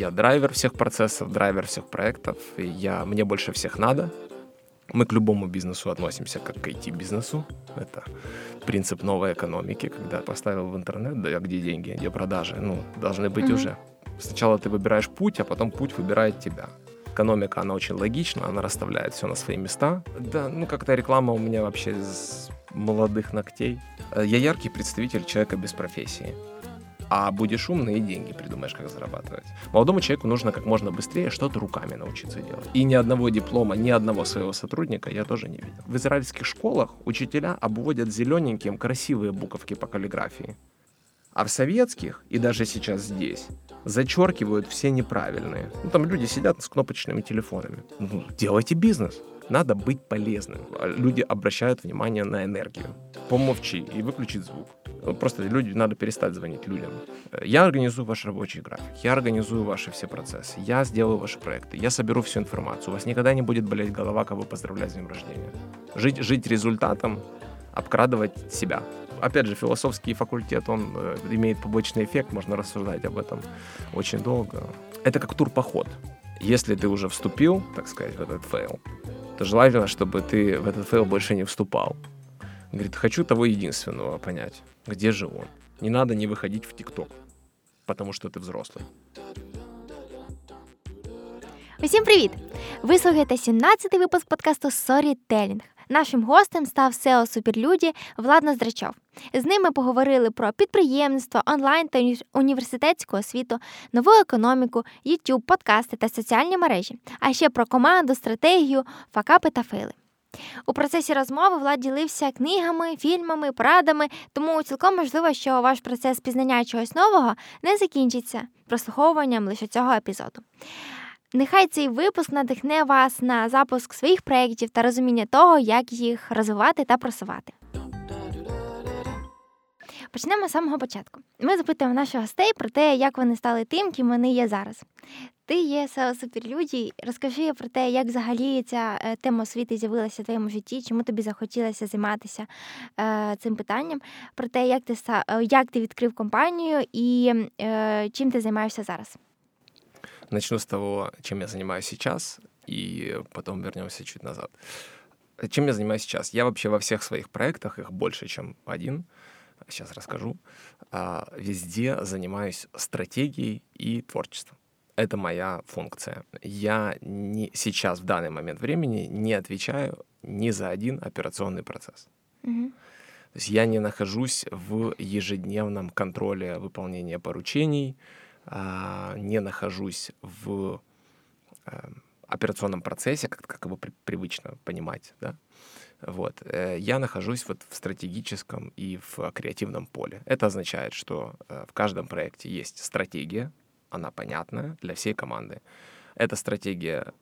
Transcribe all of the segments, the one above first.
Я драйвер всех процессов, драйвер всех проектов. И я, мне больше всех надо. Мы к любому бизнесу относимся как к IT-бизнесу. Это принцип новой экономики, когда поставил в интернет, да, где деньги, где продажи, ну, должны быть mm-hmm. уже. Сначала ты выбираешь путь, а потом путь выбирает тебя. Экономика, она очень логична, она расставляет все на свои места. Да, ну, как-то реклама у меня вообще с молодых ногтей. Э, я яркий представитель человека без профессии а будешь умный и деньги придумаешь, как зарабатывать. Молодому человеку нужно как можно быстрее что-то руками научиться делать. И ни одного диплома, ни одного своего сотрудника я тоже не видел. В израильских школах учителя обводят зелененьким красивые буковки по каллиграфии. А в советских, и даже сейчас здесь, зачеркивают все неправильные. Ну, там люди сидят с кнопочными телефонами. Ну, делайте бизнес. Надо быть полезным. Люди обращают внимание на энергию. Помолчи и выключить звук. Просто люди, надо перестать звонить людям. Я организую ваш рабочий график, я организую ваши все процессы, я сделаю ваши проекты, я соберу всю информацию. У вас никогда не будет болеть голова, кого поздравлять с днем рождения. Жить, жить результатом, обкрадывать себя. Опять же, философский факультет, он э, имеет побочный эффект, можно рассуждать об этом очень долго. Это как турпоход. Если ты уже вступил, так сказать, в этот fail, то желательно, чтобы ты в этот fail больше не вступал. Говорит, хочу того единственного понять, где же он. Не надо не выходить в ТикТок, потому что ты взрослый. Усім привіт! Ви слухаєте 17-й випуск подкасту Storytelling. Нашим гостем став SEO Суперлюді Влад Здрачов. З ним ми поговорили про підприємництво, онлайн та університетську освіту, нову економіку, YouTube, подкасти та соціальні мережі, а ще про команду, стратегію, факапи та фейли. У процесі розмови Влад ділився книгами, фільмами, порадами, тому цілком можливо, що ваш процес пізнання чогось нового не закінчиться прослуховуванням лише цього епізоду. Нехай цей випуск надихне вас на запуск своїх проєктів та розуміння того, як їх розвивати та просувати. Почнемо з самого початку. Ми запитуємо наших гостей про те, як вони стали тим, ким вони є зараз. Ти є SEO суперлюді. Розкажи про те, як взагалі ця е, тема освіти з'явилася в твоєму житті, чому тобі захотілося займатися е, цим питанням, про те, як ти е, як ти відкрив компанію і е, чим ти займаєшся зараз. Начну с того, чем я занимаюсь сейчас, и потом вернемся чуть назад. Чем я занимаюсь сейчас? Я вообще во всех своих проектах, их больше, чем один, сейчас расскажу, а, везде занимаюсь стратегией и творчеством. Это моя функция. Я не, сейчас, в данный момент времени, не отвечаю ни за один операционный процесс. Mm-hmm. То есть я не нахожусь в ежедневном контроле выполнения поручений, а, не нахожусь в э, операционном процессе, как, как его при, привычно понимать, да, вот, э, я нахожусь вот в стратегическом и в креативном поле. Это означает, что э, в каждом проекте есть стратегия, она понятная для всей команды. Эта стратегия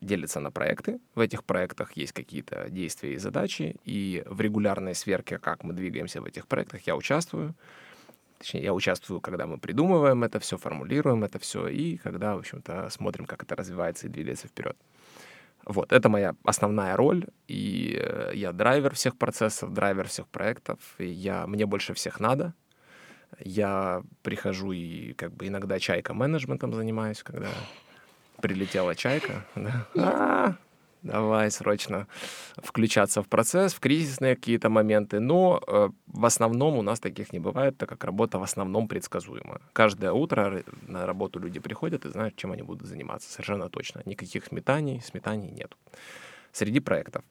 делится на проекты. В этих проектах есть какие-то действия и задачи, и в регулярной сверке, как мы двигаемся в этих проектах, я участвую. Точнее, я участвую, когда мы придумываем это все, формулируем это все, и когда, в общем-то, смотрим, как это развивается и двигается вперед. Вот, это моя основная роль, и э, я драйвер всех процессов, драйвер всех проектов, и я, мне больше всех надо. Я прихожу и как бы иногда чайка-менеджментом занимаюсь, когда прилетела чайка. Да. А, давай срочно включаться в процесс, в кризисные какие-то моменты. Но э, в основном у нас таких не бывает, так как работа в основном предсказуема. Каждое утро на работу люди приходят и знают, чем они будут заниматься. Совершенно точно. Никаких сметаний, сметаний нет. Среди проектов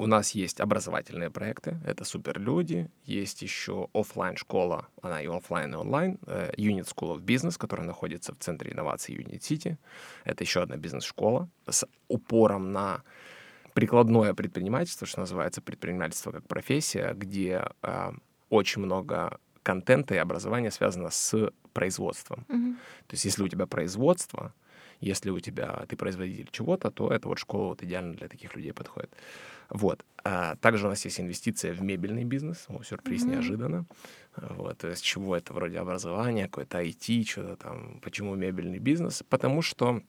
у нас есть образовательные проекты, это суперлюди, есть еще офлайн школа, она и офлайн, и онлайн, э, Unit School of Business, которая находится в центре инноваций Unit City. Это еще одна бизнес-школа с упором на прикладное предпринимательство, что называется предпринимательство как профессия, где э, очень много контента и образования связано с производством. Mm-hmm. То есть если у тебя производство, если у тебя ты производитель чего-то, то эта вот школа вот идеально для таких людей подходит. Вот. А также у нас есть инвестиция в мебельный бизнес. О, сюрприз mm-hmm. неожиданно. Вот. То есть чего это вроде образования, какое-то IT, что-то там. Почему мебельный бизнес? Потому что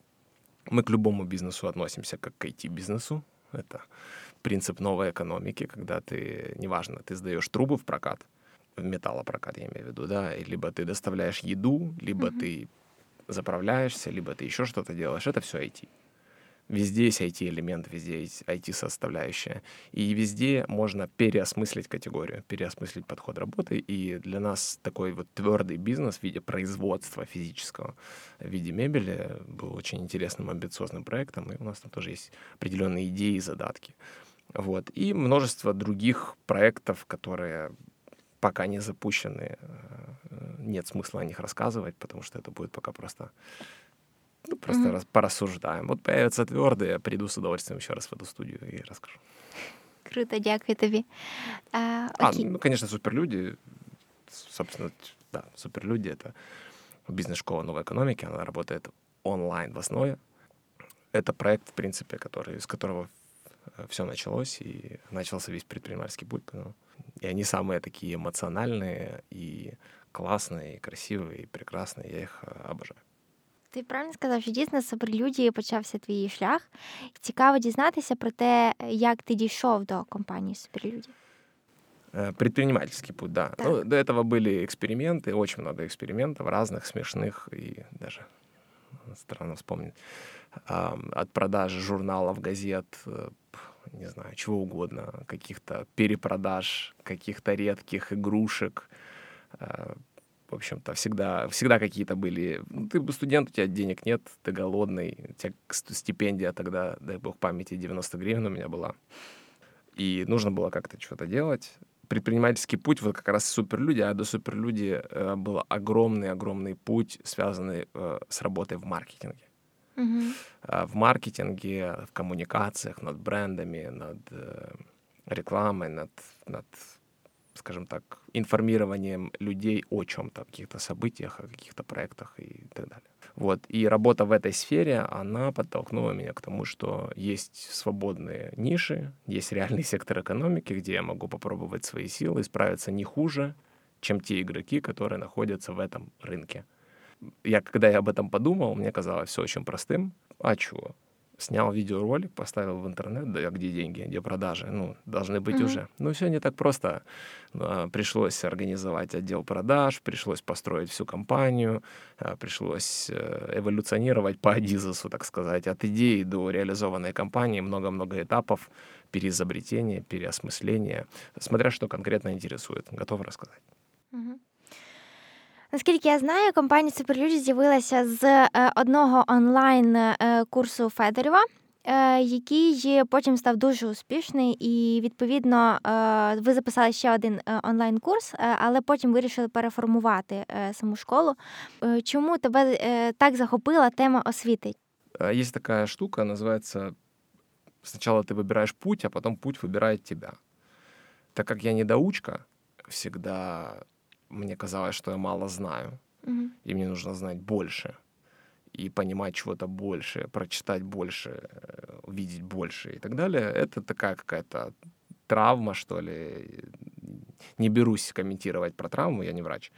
мы к любому бизнесу относимся как к IT-бизнесу. Это принцип новой экономики, когда ты, неважно, ты сдаешь трубы в прокат, в металлопрокат, я имею в виду, да, либо ты доставляешь еду, либо mm-hmm. ты заправляешься, либо ты еще что-то делаешь, это все IT. Везде есть IT-элемент, везде есть IT-составляющая. И везде можно переосмыслить категорию, переосмыслить подход работы. И для нас такой вот твердый бизнес в виде производства физического, в виде мебели был очень интересным, амбициозным проектом. И у нас там тоже есть определенные идеи и задатки. Вот. И множество других проектов, которые пока не запущены. Э, нет смысла о них рассказывать, потому что это будет пока просто ну, просто mm-hmm. раз, порассуждаем. Вот появятся твердые, я приду с удовольствием еще раз в эту студию и расскажу. Круто, дякую тобі. А, а, ну, конечно, суперлюди. Собственно, да, суперлюди — это бизнес-школа новой экономики. Она работает онлайн в основе. Это проект, в принципе, который, с которого все началось, и начался весь предпринимательский путь. Ну, и они самые такие эмоциональные, и классные, и красивые, и прекрасные. Я их обожаю. Ти правильно сказав, що дійсно з прелюдії почався твій шлях. Цікаво дізнатися про те, як ти дійшов до компанії Суперлюді. Предпринимательский путь, да. Так. Ну, до этого были эксперименты, очень много экспериментов, разных, смешных и даже странно вспомнить. От продажи журналов, газет, э, не знаю, чего угодно, каких-то перепродаж, каких-то редких игрушек, э, в общем-то, всегда, всегда какие-то были. Ну, ты студент, у тебя денег нет, ты голодный, у тебя стипендия тогда, дай бог памяти, 90 гривен у меня была. И нужно было как-то что-то делать. Предпринимательский путь, вот как раз суперлюди, а до суперлюди э, был огромный-огромный путь, связанный э, с работой в маркетинге. Mm-hmm. Э, в маркетинге, в коммуникациях, над брендами, над э, рекламой, над, над скажем так, информированием людей о чем-то, о каких-то событиях, о каких-то проектах и так далее. Вот. И работа в этой сфере, она подтолкнула меня к тому, что есть свободные ниши, есть реальный сектор экономики, где я могу попробовать свои силы и справиться не хуже, чем те игроки, которые находятся в этом рынке. Я, когда я об этом подумал, мне казалось все очень простым. А чего? Снял видеоролик, поставил в интернет, да, где деньги, где продажи, ну, должны быть mm-hmm. уже. Ну, все не так просто. А, пришлось организовать отдел продаж, пришлось построить всю компанию, а, пришлось э, эволюционировать по Адизесу, так сказать, от идеи до реализованной компании, много-много этапов переизобретения, переосмысления, смотря что конкретно интересует. Готов рассказать. Mm-hmm. Наскільки я знаю, компанія Суперлюді з'явилася з е, одного онлайн е, курсу Федорєва, е, який потім став дуже успішний, і відповідно ви записали ще один онлайн курс, але потім вирішили переформувати саму школу. Чому тебе так захопила тема освіти? Есть такая штука, называется сначала ты выбираешь путь, а потом путь выбирает тебя. Так как я недоучка, всегда мне казалось, что я мало знаю, угу. и мне нужно знать больше и понимать чего-то больше, прочитать больше, э, увидеть больше и так далее. Это такая какая-то травма, что ли. Не берусь комментировать про травму, я не врач.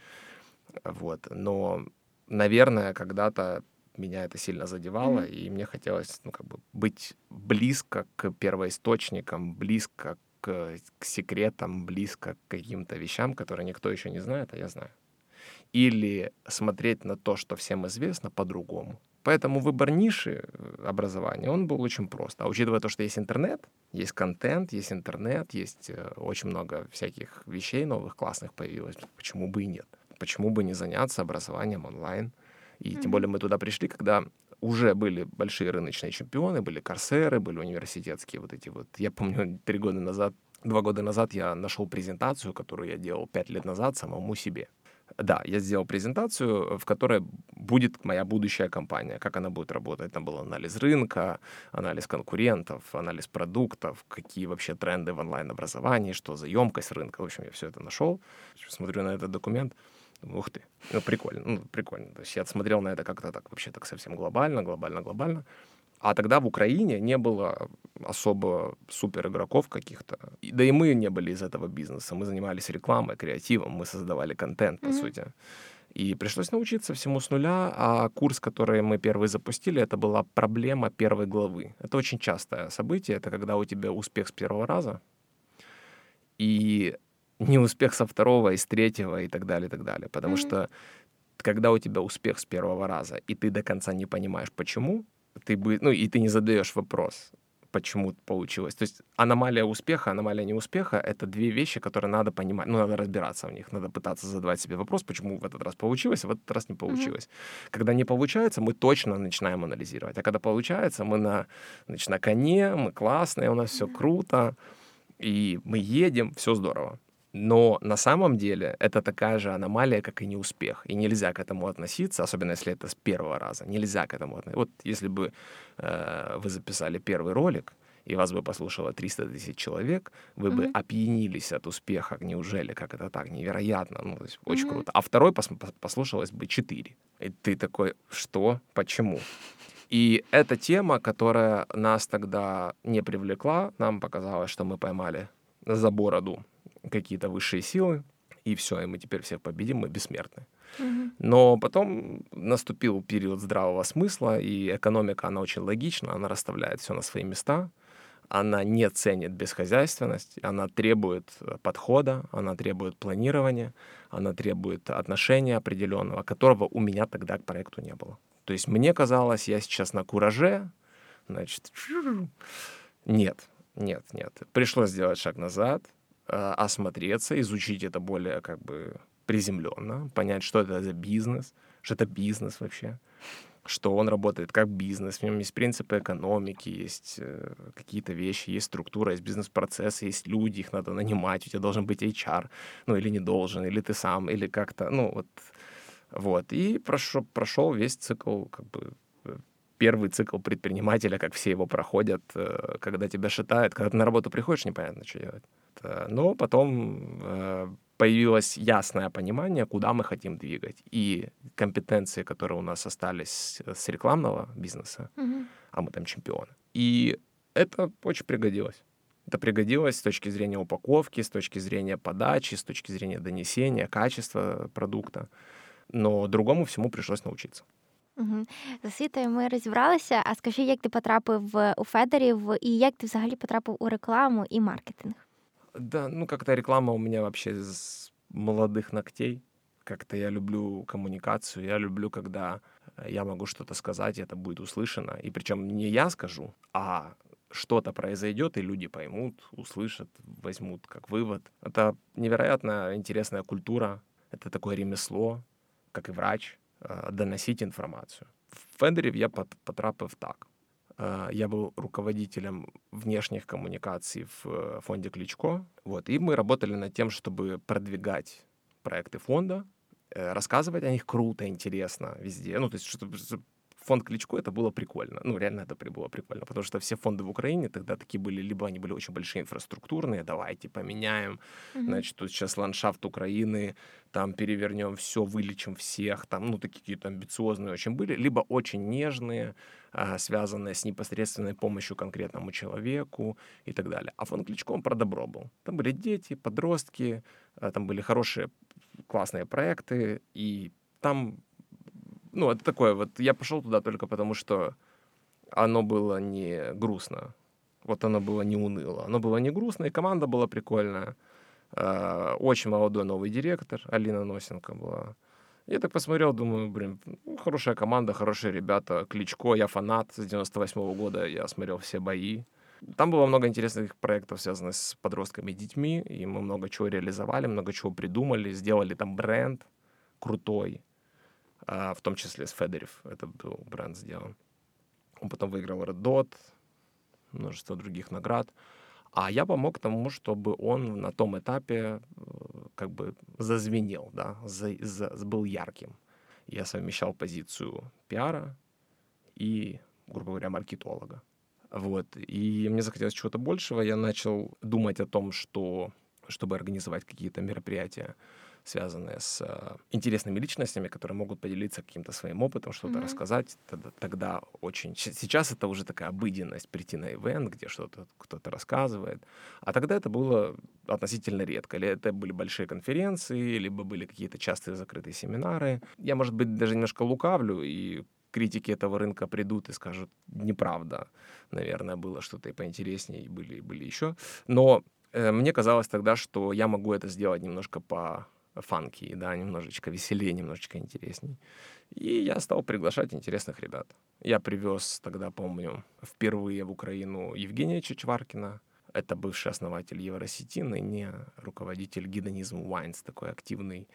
Вот. Но, наверное, когда-то меня это сильно задевало, mm-hmm. и мне хотелось ну, как бы быть близко к первоисточникам, близко к, к секретам, близко к каким-то вещам, которые никто еще не знает, а я знаю. Или смотреть на то, что всем известно, по-другому. Поэтому выбор ниши э, образования, он был очень прост. А учитывая то, что есть интернет, есть контент, есть интернет, есть э, очень много всяких вещей новых, классных появилось, почему бы и нет? Почему бы не заняться образованием онлайн? И mm-hmm. тем более мы туда пришли, когда уже были большие рыночные чемпионы, были корсеры, были университетские вот эти вот. Я помню, три года назад, два года назад я нашел презентацию, которую я делал пять лет назад самому себе. Да, я сделал презентацию, в которой будет моя будущая компания, как она будет работать. Там был анализ рынка, анализ конкурентов, анализ продуктов, какие вообще тренды в онлайн-образовании, что за емкость рынка. В общем, я все это нашел. Смотрю на этот документ, ух ты, ну, прикольно, ну, прикольно. То есть я смотрел на это как-то так, вообще так совсем глобально, глобально, глобально. А тогда в Украине не было особо супер игроков каких-то. Да и мы не были из этого бизнеса. Мы занимались рекламой, креативом, мы создавали контент, по mm-hmm. сути. И пришлось научиться всему с нуля, а курс, который мы первый запустили, это была проблема первой главы. Это очень частое событие, это когда у тебя успех с первого раза, и не успех со второго, из третьего и так далее, и так далее. Потому mm-hmm. что когда у тебя успех с первого раза, и ты до конца не понимаешь, почему, ты бы, ну, и ты не задаешь вопрос, почему получилось. То есть аномалия успеха, аномалия неуспеха — это две вещи, которые надо понимать, ну, надо разбираться в них, надо пытаться задавать себе вопрос, почему в этот раз получилось, а в этот раз не получилось. Mm-hmm. Когда не получается, мы точно начинаем анализировать, а когда получается, мы на, значит, на коне, мы классные, у нас все круто, и мы едем, все здорово. Но на самом деле это такая же аномалия, как и неуспех. И нельзя к этому относиться, особенно если это с первого раза. Нельзя к этому относиться. Вот если бы э, вы записали первый ролик, и вас бы послушало 300 тысяч человек, вы mm-hmm. бы опьянились от успеха. Неужели? Как это так? Невероятно. Ну, то есть очень mm-hmm. круто. А второй пос- послушалось бы 4. И ты такой, что? Почему? И эта тема, которая нас тогда не привлекла, нам показалось, что мы поймали за бороду какие-то высшие силы, и все, и мы теперь всех победим, мы бессмертны. Но потом наступил период здравого смысла, и экономика, она очень логична, она расставляет все на свои места, она не ценит бесхозяйственность, она требует подхода, она требует планирования, она требует отношения определенного, которого у меня тогда к проекту не было. То есть мне казалось, я сейчас на кураже, значит, нет, нет, нет. Пришлось сделать шаг назад, Э, осмотреться, изучить это более как бы приземленно, понять, что это за бизнес, что это бизнес вообще, что он работает как бизнес, в нем есть принципы экономики, есть э, какие-то вещи, есть структура, есть бизнес-процессы, есть люди, их надо нанимать, у тебя должен быть HR, ну или не должен, или ты сам, или как-то, ну вот, вот. И прошел, прошел весь цикл, как бы, э, первый цикл предпринимателя, как все его проходят, когда тебя шатает, когда ты на работу приходишь, непонятно, что делать. Э, но потом э, появилось ясное понимание, куда мы хотим двигать. И компетенции, которые у нас остались с рекламного бизнеса, угу. а мы там чемпионы. И это очень пригодилось. Это пригодилось с точки зрения упаковки, с точки зрения подачи, с точки зрения донесения, качества продукта. Но другому всему пришлось научиться. Угу. З освітою ми розібралися. А скажи, як ти потрапив у Федерів і як ти взагалі потрапив у рекламу і маркетинг? Да, ну как-то реклама у меня вообще с молодых ногтей. Как-то я люблю коммуникацию, я люблю, когда э, я могу что-то сказать, и это будет услышано. И причем не я скажу, а что-то произойдет, и люди поймут, услышат, возьмут как вывод. Это невероятно интересная культура, это такое ремесло, как и врач, э, доносить информацию. В Фендерів я потрапив так. А, я был руководителем внешних коммуникаций в э, фонде Кличко. Вот, и мы работали над тем, чтобы продвигать проекты фонда, э, рассказывать о них круто, интересно везде. Ну, то есть, чтобы фонд Кличко это было прикольно. Ну, реально это было прикольно, потому что все фонды в Украине тогда такие были, либо они были очень большие инфраструктурные, давайте поменяем, mm-hmm. значит, тут сейчас ландшафт Украины, там перевернем все, вылечим всех, там, ну, такие какие-то амбициозные очень были, либо очень нежные, а, связанные с непосредственной помощью конкретному человеку и так далее. А фонд Кличко он про добро был. Там были дети, подростки, а, там были хорошие, классные проекты, и там ну, это такое вот, я пошел туда только потому, что оно было не грустно. Вот оно было не уныло. Оно было не грустно, и команда была прикольная. А, очень молодой новый директор, Алина Носенко была. Я так посмотрел, думаю, блин, ну, хорошая команда, хорошие ребята. Кличко, я фанат с 98 -го года, я смотрел все бои. Там было много интересных проектов, связанных с подростками и детьми, и мы много чего реализовали, много чего придумали, сделали там бренд крутой. А, в том числе с Федерев. Это был бренд сделан. Он потом выиграл Red Dot, множество других наград. А я помог тому, чтобы он на том этапе э, как бы зазвенел, да, за, за, был ярким. Я совмещал позицию пиара и, грубо говоря, маркетолога. Вот. И мне захотелось чего-то большего. Я начал думать о том, что чтобы организовать какие-то мероприятия, связанные с э, интересными личностями, которые могут поделиться каким-то своим опытом, что-то mm-hmm. рассказать. Тогда, тогда очень... Сейчас это уже такая обыденность прийти на ивент, где что-то кто-то рассказывает. А тогда это было относительно редко. Или это были большие конференции, либо были какие-то частые закрытые семинары. Я, может быть, даже немножко лукавлю, и критики этого рынка придут и скажут, неправда, наверное, было что-то и поинтереснее, были, были еще. Но э, мне казалось тогда, что я могу это сделать немножко по фанки, да, немножечко веселее, немножечко интересней. И я стал приглашать интересных ребят. Я привез тогда, помню, впервые в Украину Евгения Чичваркина. Это бывший основатель Евросети, ныне руководитель гидонизм Wines, такой активный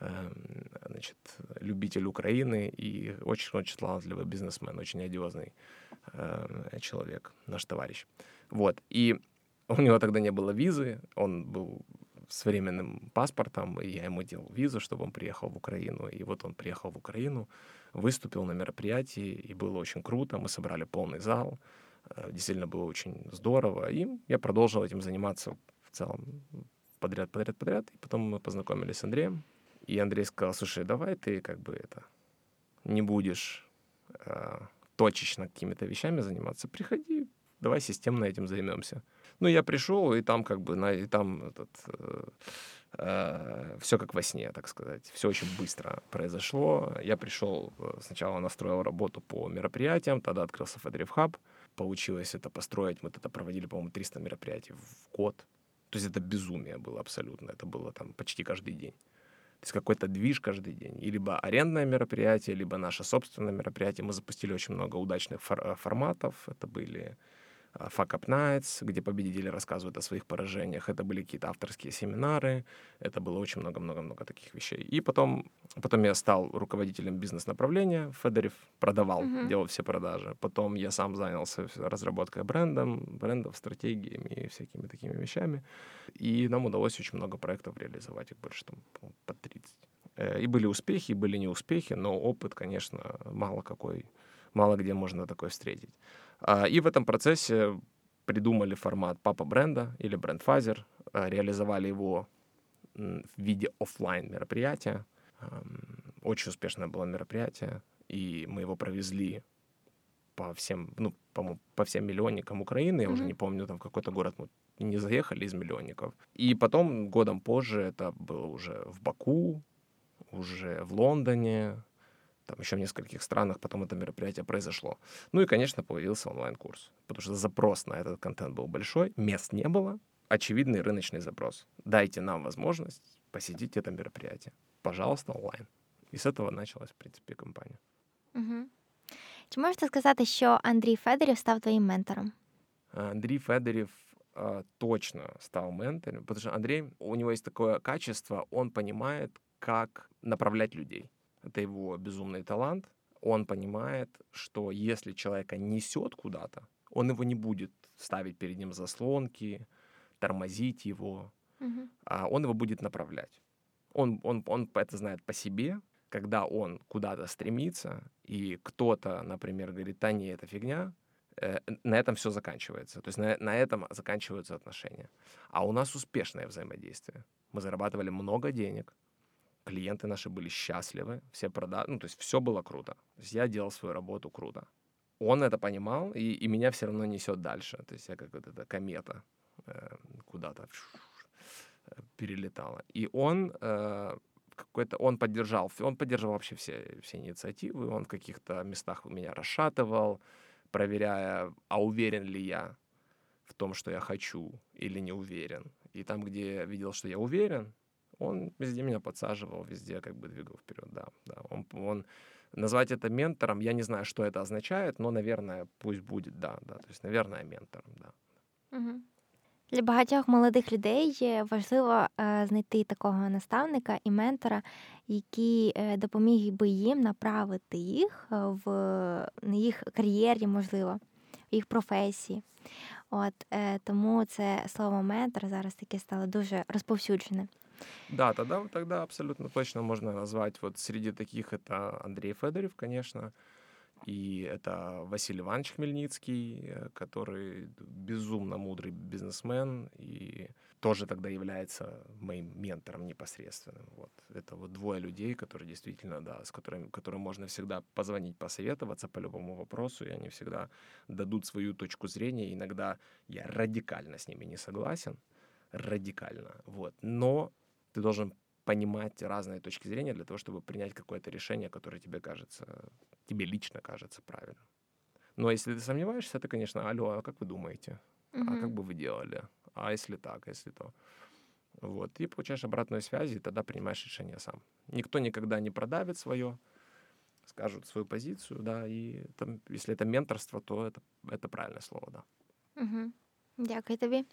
эм, значит, любитель Украины и очень-очень талантливый бизнесмен, очень одиозный э, человек, наш товарищ. Вот. И у него тогда не было визы, он был с временным паспортом, и я ему делал визу, чтобы он приехал в Украину. И вот он приехал в Украину, выступил на мероприятии, и было очень круто. Мы собрали полный зал, э, действительно было очень здорово. И я продолжил этим заниматься в целом подряд, подряд, подряд. И потом мы познакомились с Андреем. И Андрей сказал, слушай, давай ты как бы это не будешь э, точечно какими-то вещами заниматься, приходи, давай системно этим займемся. Ну, я пришел, и там как бы, на, и там этот, э, э, все как во сне, так сказать. Все очень быстро произошло. Я пришел, э, сначала настроил работу по мероприятиям, тогда открылся Федрив Хаб. Получилось это построить, мы тогда проводили, по-моему, 300 мероприятий в год. То есть это безумие было абсолютно, это было там почти каждый день. То есть какой-то движ каждый день. И либо арендное мероприятие, либо наше собственное мероприятие. Мы запустили очень много удачных фор- форматов. Это были Э, Fuck Up Nights, где победители рассказывают о своих поражениях. Это были какие-то авторские семинары. Это было очень много-много-много таких вещей. И потом, потом я стал руководителем бизнес-направления. Федорев продавал, uh-huh. делал все продажи. Потом я сам занялся разработкой брендом, брендов, стратегиями и всякими такими вещами. И нам удалось очень много проектов реализовать, их больше там по 30. Э, и были успехи, и были неуспехи, но опыт, конечно, мало какой, мало где можно такое встретить. А, и в этом процессе придумали формат папа бренда или брендфазер, а, реализовали его в виде офлайн мероприятия. Очень успешное было мероприятие, и мы его провезли по всем, ну, по, по всем миллионникам Украины, я mm-hmm. уже не помню, там в какой-то город мы не заехали из миллионников. И потом, годом позже, это было уже в Баку, уже в Лондоне, там еще в нескольких странах потом это мероприятие произошло. Ну и, конечно, появился онлайн-курс, потому что запрос на этот контент был большой, мест не было, очевидный рыночный запрос. Дайте нам возможность посетить это мероприятие. Пожалуйста, онлайн. І з цього почалась, в принципі, компанія. Угу. Чи можете сказати, що Андрій Федорів став твоїм ментором? Андрей Федорев э, точно стал ментором, потому что Андрей, у него есть такое качество, он понимает, как направлять людей это его безумный талант. Он понимает, что если человека несет куда-то, он его не будет ставить перед ним заслонки, тормозить его, угу. а он его будет направлять. Он, он, он это знает по себе, когда он куда-то стремится, и кто-то, например, говорит, да не, это фигня, э, на этом все заканчивается. То есть на, на этом заканчиваются отношения. А у нас успешное взаимодействие. Мы зарабатывали много денег, клиенты наши были счастливы, все продали, ну, то есть все было круто. То есть я делал свою работу круто. Он это понимал, и, и меня все равно несет дальше. То есть я как вот эта комета э, куда-то перелетала. И он э, какой-то, он поддержал, он поддерживал вообще все, все инициативы, он в каких-то местах меня расшатывал, проверяя, а уверен ли я в том, что я хочу или не уверен. И там, где видел, что я уверен, он везде меня подсаживал, везде как бы двигал вперед, да, да. Он, он назвать это ментором, я не знаю, что это означает, но, наверное, пусть будет, да, да. То есть, наверное, ментором, да. Угу. Для багатьох молодих людей важливо е, знайти такого наставника і ментора, який е, допоміг би їм направити їх в їх кар'єрі, можливо, в їх професії. От е, тому це слово ментор зараз таке стало дуже розповсюджене. Да, тогда, тогда абсолютно точно можно назвать. Вот среди таких это Андрей Федорев, конечно, и это Василий Иванович Хмельницкий, э, который безумно мудрый бизнесмен и тоже тогда является моим ментором непосредственным. Вот. Это вот двое людей, которые действительно, да, с которыми, которым можно всегда позвонить, посоветоваться по любому вопросу, и они всегда дадут свою точку зрения. Иногда я радикально с ними не согласен, радикально, вот. Но ты должен понимать разные точки зрения для того, чтобы принять какое-то решение, которое тебе кажется, тебе лично кажется правильным. Но если ты сомневаешься, ты, конечно, алло, а как вы думаете? Mm-hmm. А как бы вы делали? А если так, а если то? Вот, и получаешь обратную связь, и тогда принимаешь решение сам. Никто никогда не продавит свое, скажут свою позицию, да, и там, если это менторство, то это, это правильное слово, да. Угу. Дякую тобі.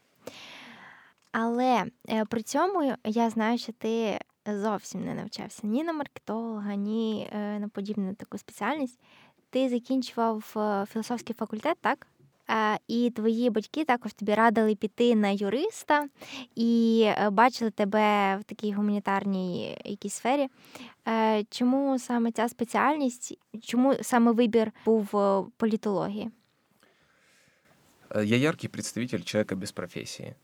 Але е, при цьому я знаю, що ти зовсім не навчався ні на маркетолога, ні е, на подібну таку спеціальність. Ти закінчував е, філософський факультет, так? І твої батьки також тобі радили піти на юриста і бачили тебе в такій гуманітарній якійсь сфері. Чому саме ця спеціальність, чому саме вибір був е, політології? Я яркий представитель человека без профессии.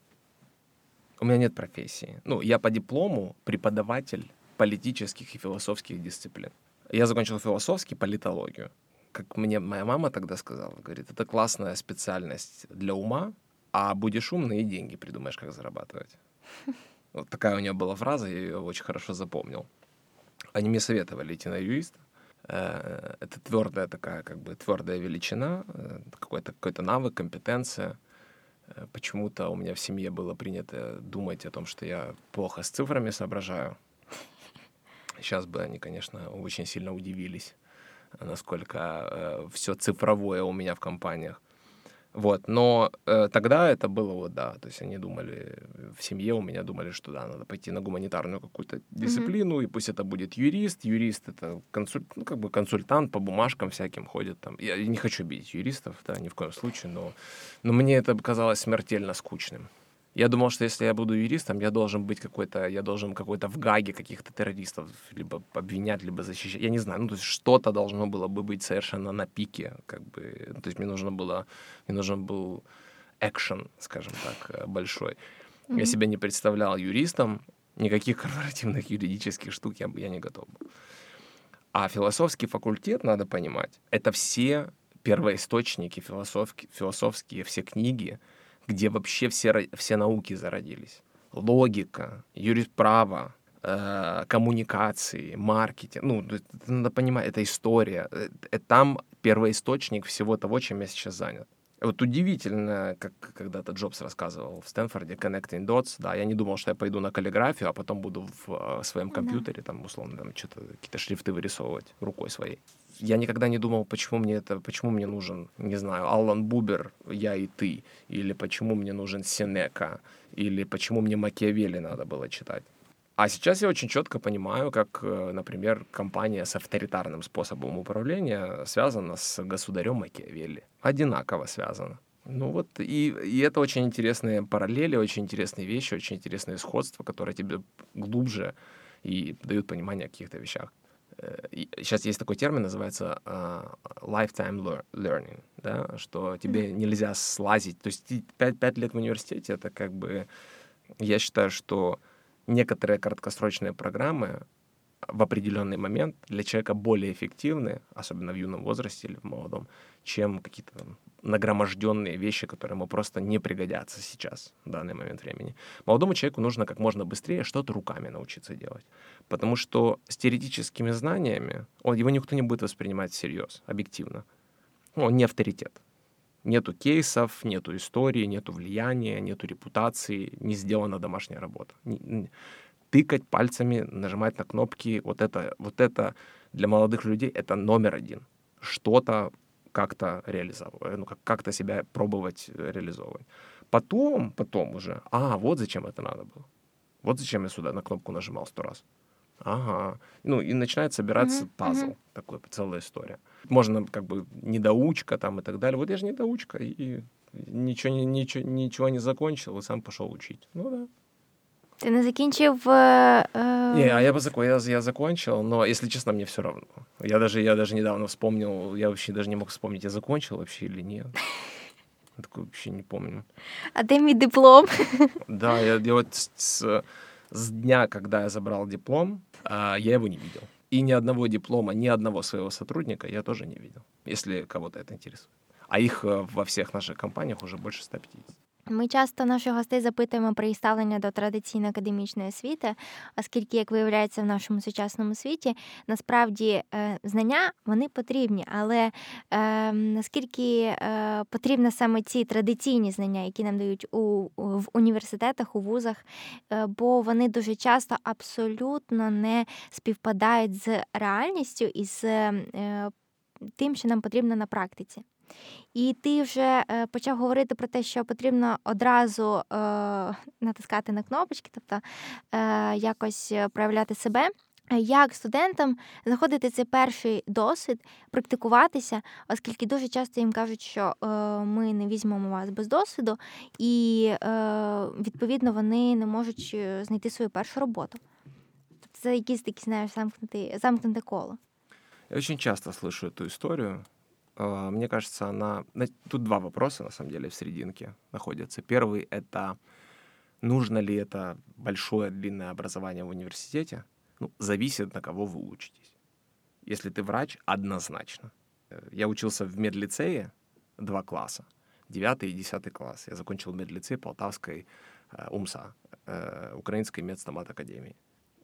У меня нет профессии. Ну, я по диплому преподаватель политических и философских дисциплин. Я закончил философский, политологию. Как мне моя мама тогда сказала, говорит, это классная специальность для ума, а будешь умный и деньги придумаешь, как зарабатывать. Вот такая у нее была фраза, я ее очень хорошо запомнил. Они мне советовали идти на юриста. Э, Это твердая такая, как бы твердая величина, э, какой-то какой навык, компетенция. Э, Почему-то у меня в семье было принято думать о том, что я плохо с цифрами соображаю. Сейчас бы они, конечно, очень сильно удивились, насколько все цифровое у меня в компаниях. Вот, но э, тогда это было вот, да, то есть они думали, в семье у меня думали, что да, надо пойти на гуманитарную какую-то дисциплину, и пусть это будет юрист, юрист это консуль, ну, как бы консультант по бумажкам всяким ходит там. Я не хочу обидеть юристов, да, ни в коем случае, но, но мне это казалось смертельно скучным. Я думал, что если я буду юристом, я должен быть какой-то, я должен какой-то в гаге каких-то террористов либо обвинять, либо защищать. Я не знаю, ну то есть что-то должно было бы быть совершенно на пике, как бы. Ну, То есть мне нужно было, мне нужен был экшен, скажем так, э, большой. Я себя не представлял юристом, никаких корпоративных юридических штук я, я не готов был. А философский факультет, надо понимать, это все первоисточники философские, философские все книги, где вообще все, все науки зародились. Логика, юрисправо, э, коммуникации, маркетинг. Ну, это надо понимать, это история. Э, э, Там первоисточник всего того, чем я сейчас занят. Вот удивительно, как когда-то Джобс рассказывал в Стэнфорде, Connecting Dots, да, я не думал, что я пойду на каллиграфию, а потом буду в э, своем компьютере, там, условно, там, что-то, какие-то шрифты вырисовывать рукой своей. Я никогда не думал, почему мне это, почему мне нужен, не знаю, Аллан Бубер, я и ты, или почему мне нужен Сенека, или почему мне Макиавелли надо было читать. А сейчас я очень четко понимаю, как, э, например, компания с авторитарным способом управления связана с государем Макиавелли. Одинаково связана. Ну вот, и, и это очень интересные параллели, очень интересные вещи, очень интересные сходства, которые тебе глубже и дают понимание о каких-то вещах. Э, Сейчас есть такой термин, называется а, lifetime lear- learning, да, что тебе нельзя слазить. То есть 5, лет в университете это как бы, я считаю, что некоторые краткосрочные программы в определенный момент для человека более эффективны, особенно в юном возрасте или в молодом, чем какие-то нагроможденные вещи, которые ему просто не пригодятся сейчас, в данный момент времени. Молодому человеку нужно как можно быстрее что-то руками научиться делать. Потому что с теоретическими знаниями он, его никто не будет воспринимать всерьез, объективно. Он не авторитет. Нету кейсов, нету истории, нету влияния, нету репутации, не сделана домашняя работа. Тыкать пальцами, нажимать на кнопки, вот это, вот это для молодых людей это номер один. Что-то как-то реализовывать, ну, как- как-то себя пробовать э, реализовывать. Потом, потом уже, а, вот зачем это надо было. Вот зачем я сюда на кнопку нажимал сто раз. Ага. Ну, и начинает собираться Мгм, пазл, мгм. такой целая история. Можно как бы недоучка там и так далее. Вот я же недоучка, и ничего, ничего, ничего не закончил, и сам пошел учить. Ну да. Ти не закінчив. е, Не, а я бы закон, я, я закончил, но, если честно, мне все равно. Я даже, я даже недавно вспомнил, я вообще даже не мог вспомнить, я закончил вообще или нет. Я такой вообще не помню. А де мій диплом? Да, я, я вот с, с- с дня, когда я забрал диплом, а, я его не видел. И ни одного диплома, ни одного своего сотрудника я тоже не видел, если кого-то это интересует. А их э, во всех наших компаниях уже больше 150. Ми часто наших гостей запитуємо про їх ставлення до традиційної академічної освіти, оскільки, як виявляється, в нашому сучасному світі насправді е, знання вони потрібні, але е, наскільки е, потрібні саме ці традиційні знання, які нам дають у, в університетах, у вузах, е, бо вони дуже часто абсолютно не співпадають з реальністю і з тим, що нам потрібно на практиці. І ти вже е, почав говорити про те, що потрібно одразу е, натискати на кнопочки, тобто е, якось проявляти себе. Як студентам знаходити цей перший досвід, практикуватися, оскільки дуже часто їм кажуть, що е, ми не візьмемо вас без досвіду, і е, відповідно вони не можуть знайти свою першу роботу. Тобто це якісь такі, знаєш, замкнуте, коло. Я очень часто слышу эту историю. А, мне кажется, она... Тут два вопроса, на самом деле, в серединке находятся. Первый — это нужно ли это большое длинное образование в университете? Ну, зависит, на кого вы учитесь. Если ты врач, однозначно. Я учился в медлицее два класса, девятый и десятый класс. Я закончил медлицей Полтавской э, УМСА, э, Украинской медстомат академии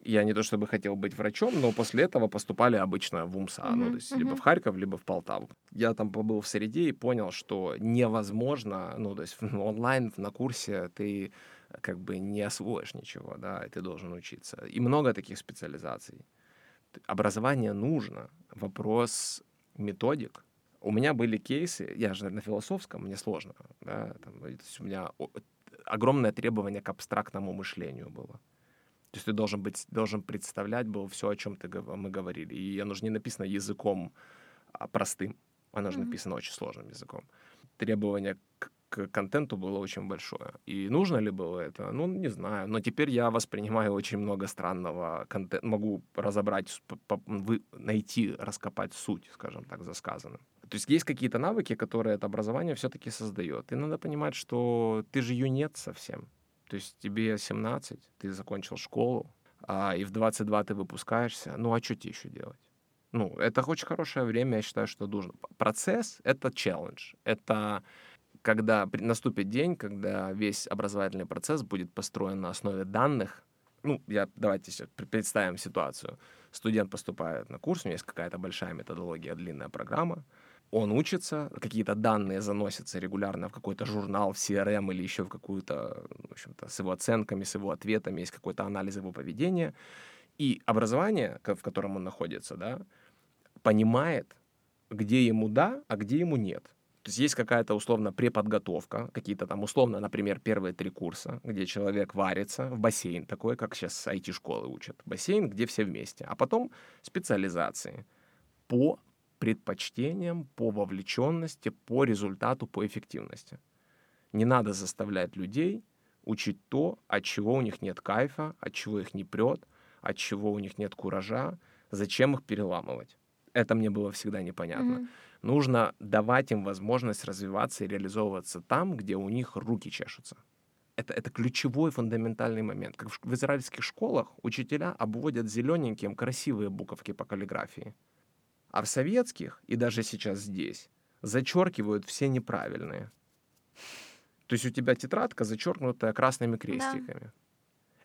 я не то чтобы хотел быть врачом, но после этого поступали обычно в УМСА, mm-hmm. ну, то есть mm-hmm. либо в Харьков, либо в Полтаву. Я там побыл в среде и понял, что невозможно, ну, то есть онлайн на курсе ты как бы не освоишь ничего, да, и ты должен учиться. И много таких специализаций. Образование нужно. Вопрос методик. У меня были кейсы, я же на философском, мне сложно, да, там, то есть у меня огромное требование к абстрактному мышлению было. То есть ты должен быть, должен представлять был все, о чем ты, мы говорили. И оно же не написано языком а простым, оно же mm-hmm. написано очень сложным языком. Требование к, к контенту было очень большое. И нужно ли было это? Ну, не знаю. Но теперь я воспринимаю очень много странного контента, могу разобрать, найти, раскопать суть, скажем так, за сказанным. То есть есть какие-то навыки, которые это образование все-таки создает. И надо понимать, что ты же юнец совсем. То есть тебе 17, ты закончил школу, а, и в 22 ты выпускаешься. Ну, а что тебе еще делать? Ну, это очень хорошее время, я считаю, что нужно. Процесс — это челлендж. Это когда наступит день, когда весь образовательный процесс будет построен на основе данных. Ну, я, давайте представим ситуацию. Студент поступает на курс, у него есть какая-то большая методология, длинная программа — он учится, какие-то данные заносятся регулярно в какой-то журнал, в CRM или еще в какую-то, в общем-то, с его оценками, с его ответами, есть какой-то анализ его поведения. И образование, в котором он находится, да, понимает, где ему да, а где ему нет. То есть есть какая-то условно преподготовка, какие-то там условно, например, первые три курса, где человек варится в бассейн, такой, как сейчас IT-школы учат. Бассейн, где все вместе. А потом специализации по предпочтениям, по вовлеченности, по результату, по эффективности. Не надо заставлять людей учить то, от чего у них нет кайфа, от чего их не прет, от чего у них нет куража, зачем их переламывать. Это мне было всегда непонятно. Mm-hmm. Нужно давать им возможность развиваться и реализовываться там, где у них руки чешутся. Это, это ключевой фундаментальный момент. Как в, в израильских школах учителя обводят зелененьким красивые буковки по каллиграфии. А в советских, и даже сейчас здесь, зачеркивают все неправильные. То есть у тебя тетрадка, зачеркнутая красными крестиками. Да.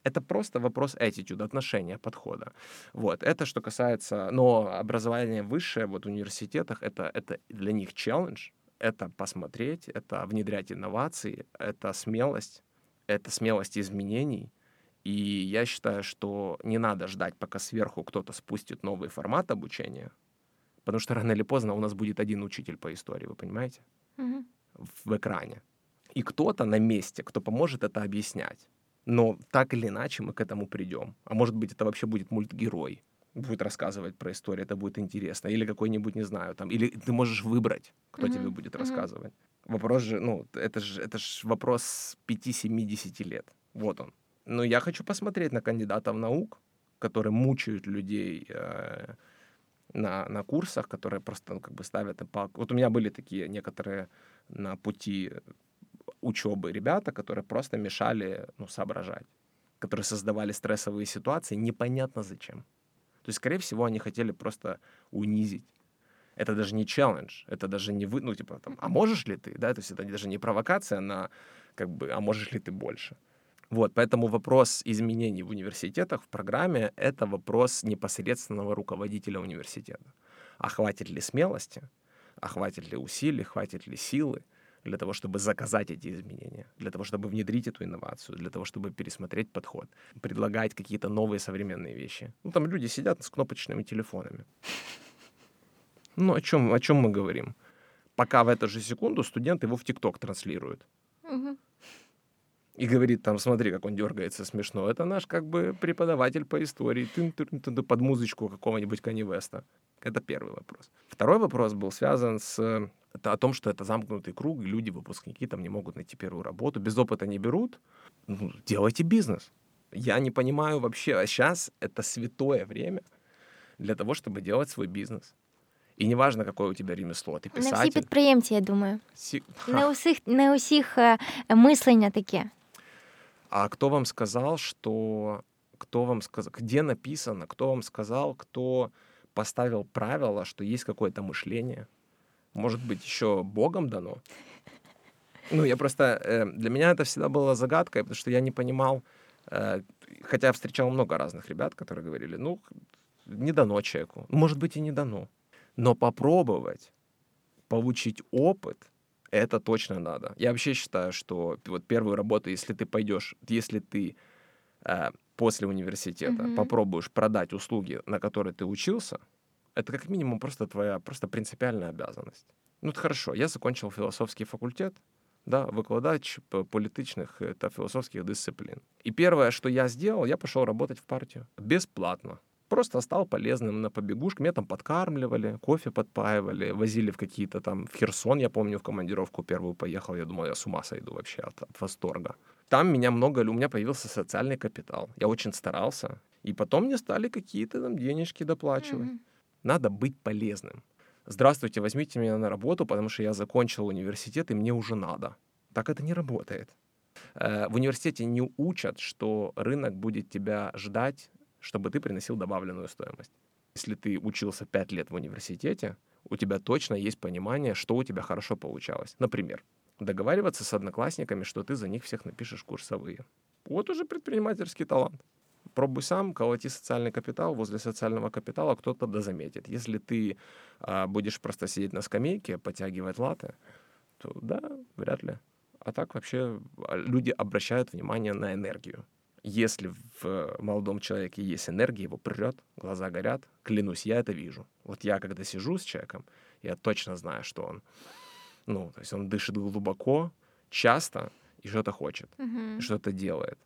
Это просто вопрос attitude, отношения, подхода. Вот. Это что касается... Но образование высшее вот в университетах, это, это для них челлендж. Это посмотреть, это внедрять инновации, это смелость, это смелость изменений. И я считаю, что не надо ждать, пока сверху кто-то спустит новый формат обучения, Потому что рано или поздно у нас будет один учитель по истории, вы понимаете? Угу. В экране. И кто-то на месте, кто поможет это объяснять. Но так или иначе мы к этому придем. А может быть, это вообще будет мультгерой. Будет рассказывать про историю, это будет интересно. Или какой-нибудь, не знаю, там. Или ты можешь выбрать, кто mm тебе будет mm рассказывать. Вопрос же, ну, это же это ж вопрос 5-7-10 лет. Вот он. Но я хочу посмотреть на кандидатов наук, которые мучают людей э, на, на курсах, которые просто ну, как бы ставят палку. Вот у меня были такие некоторые на пути учебы ребята, которые просто мешали ну, соображать, которые создавали стрессовые ситуации непонятно зачем. То есть, скорее всего, они хотели просто унизить. Это даже не челлендж, это даже не вы, ну, типа, там, а можешь ли ты, да, то есть это даже не провокация на, как бы, а можешь ли ты больше. Вот, поэтому вопрос изменений в университетах, в программе, это вопрос непосредственного руководителя университета. А хватит ли смелости, а хватит ли усилий, хватит ли силы для того, чтобы заказать эти изменения, для того, чтобы внедрить эту инновацию, для того, чтобы пересмотреть подход, предлагать какие-то новые современные вещи. Ну, там люди сидят с кнопочными телефонами. Ну, о чем, о чем мы говорим? Пока в эту же секунду студент его в ТикТок транслирует. Угу И говорит там, смотри, как он дергается смешно. Это наш как бы преподаватель по истории. Тын -тын -тын под музычку какого-нибудь Кани Веста. Это первый вопрос. Второй вопрос был связан с это о том, что это замкнутый круг, и люди, выпускники, там не могут найти первую работу, без опыта не берут. Ну, делайте бизнес. Я не понимаю вообще, а сейчас это святое время для того, чтобы делать свой бизнес. І неважно, какое у тебе ремесло. Ти писатель. Не всі підприємці, я думаю. Сі... Не усіх, не усіх е, мислення таке. А кто вам сказал, что... Кто вам сказал... Где написано, кто вам сказал, кто поставил правило, что есть какое-то мышление? Может быть, еще Богом дано? Ну, я просто... Э, для меня это всегда было загадкой, потому что я не понимал... Э, хотя встречал много разных ребят, которые говорили, ну, не дано человеку. Может быть, и не дано. Но попробовать получить опыт, это точно надо. Я вообще считаю, что вот первую работу, если ты пойдешь, если ты э, после университета mm-hmm. попробуешь продать услуги, на которые ты учился, это как минимум просто твоя просто принципиальная обязанность. Ну, это хорошо. Я закончил философский факультет, да, выкладач политичных это философских дисциплин. И первое, что я сделал, я пошел работать в партию бесплатно. Просто стал полезным на побегушках. Меня там подкармливали, кофе подпаивали, возили в какие-то там... В Херсон, я помню, в командировку первую поехал. Я думал, я с ума сойду вообще от, от восторга. Там меня много... У меня появился социальный капитал. Я очень старался. И потом мне стали какие-то там денежки доплачивать. Mm-hmm. Надо быть полезным. Здравствуйте, возьмите меня на работу, потому что я закончил университет, и мне уже надо. Так это не работает. Э, в университете не учат, что рынок будет тебя ждать чтобы ты приносил добавленную стоимость. Если ты учился 5 лет в университете, у тебя точно есть понимание, что у тебя хорошо получалось. Например, договариваться с одноклассниками, что ты за них всех напишешь курсовые. Вот уже предпринимательский талант. Пробуй сам, колоти социальный капитал. Возле социального капитала кто-то дозаметит. Если ты а, будешь просто сидеть на скамейке, подтягивать латы, то да, вряд ли. А так вообще а, люди обращают внимание на энергию. Если в молодом человеке есть энергия, его прет, глаза горят, клянусь, я это вижу. Вот я, когда сижу с человеком, я точно знаю, что он, ну, то есть он дышит глубоко, часто и что-то хочет, uh-huh. и что-то делает.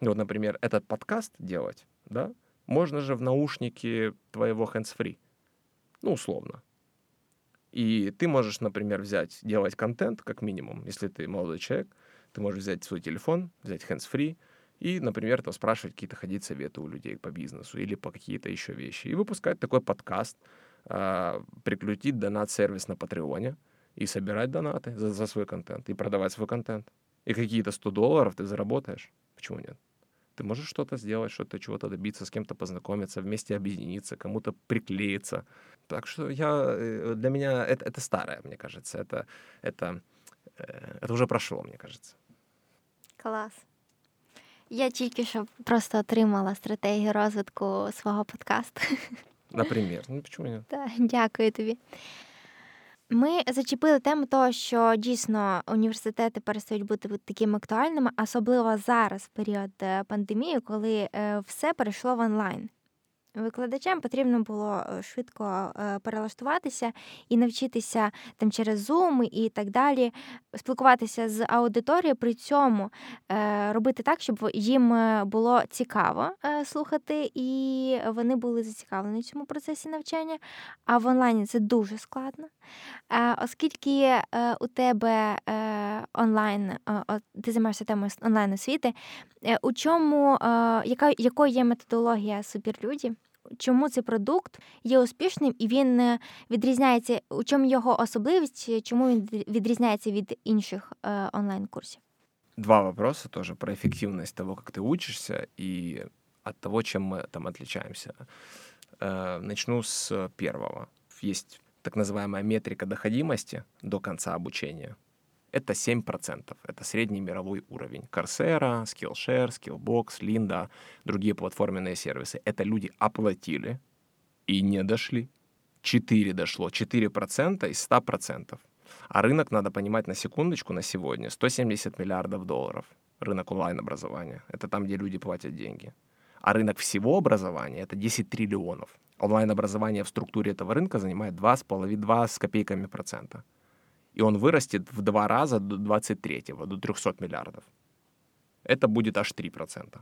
И вот, например, этот подкаст делать, да, можно же в наушнике твоего hands-free, ну, условно. И ты можешь, например, взять, делать контент, как минимум, если ты молодой человек, ты можешь взять свой телефон, взять hands-free, и, например, там спрашивать какие-то ходить советы у людей по бизнесу или по какие-то еще вещи. И выпускать такой подкаст, э, прикрутить донат-сервис на Патреоне и собирать донаты за, за свой контент и продавать свой контент. И какие-то 100 долларов ты заработаешь. Почему нет? Ты можешь что-то сделать, что-то чего-то добиться, с кем-то познакомиться, вместе объединиться, кому-то приклеиться. Так что я, э, для меня это, это старое, мне кажется. Это, это, э, это уже прошло, мне кажется. Класс. Я тільки що просто отримала стратегію розвитку свого подкасту. Наприклад, ну чому ні? Так, дякую тобі. Ми зачепили тему того, що дійсно університети перестають бути такими актуальними, особливо зараз, в період е, пандемії, коли е, все перейшло в онлайн. Викладачам потрібно було е, швидко е, перелаштуватися і навчитися там через Zoom і так далі, спілкуватися з аудиторією, при цьому е, робити так, щоб їм було цікаво слухати, і вони були зацікавлені в цьому процесі навчання. А в онлайні це дуже складно. Оскільки у тебе онлайн, ти займаєшся темою онлайн освіти, у чому яка якою є методологія суперлюді? чому цей продукт є успішним і він відрізняється, у чому його особливість, чому він відрізняється від інших онлайн-курсів? Два вопроса тоже про эффективность того, как ты учишься, и от того, чем мы там отличаемся. Начну с первого. Есть так называемая метрика доходимости до конца обучения, это 7%. Это средний мировой уровень. Coursera, Skillshare, Skillbox, Linda, другие платформенные сервисы. Это люди оплатили и не дошли. 4 дошло. 4% из 100%. А рынок, надо понимать на секундочку, на сегодня 170 миллиардов долларов. Рынок онлайн-образования. Это там, где люди платят деньги. А рынок всего образования — это 10 триллионов. Онлайн-образование в структуре этого рынка занимает 2,5-2 с копейками процента и он вырастет в два раза до 23-го, до 300 миллиардов. Это будет аж 3%.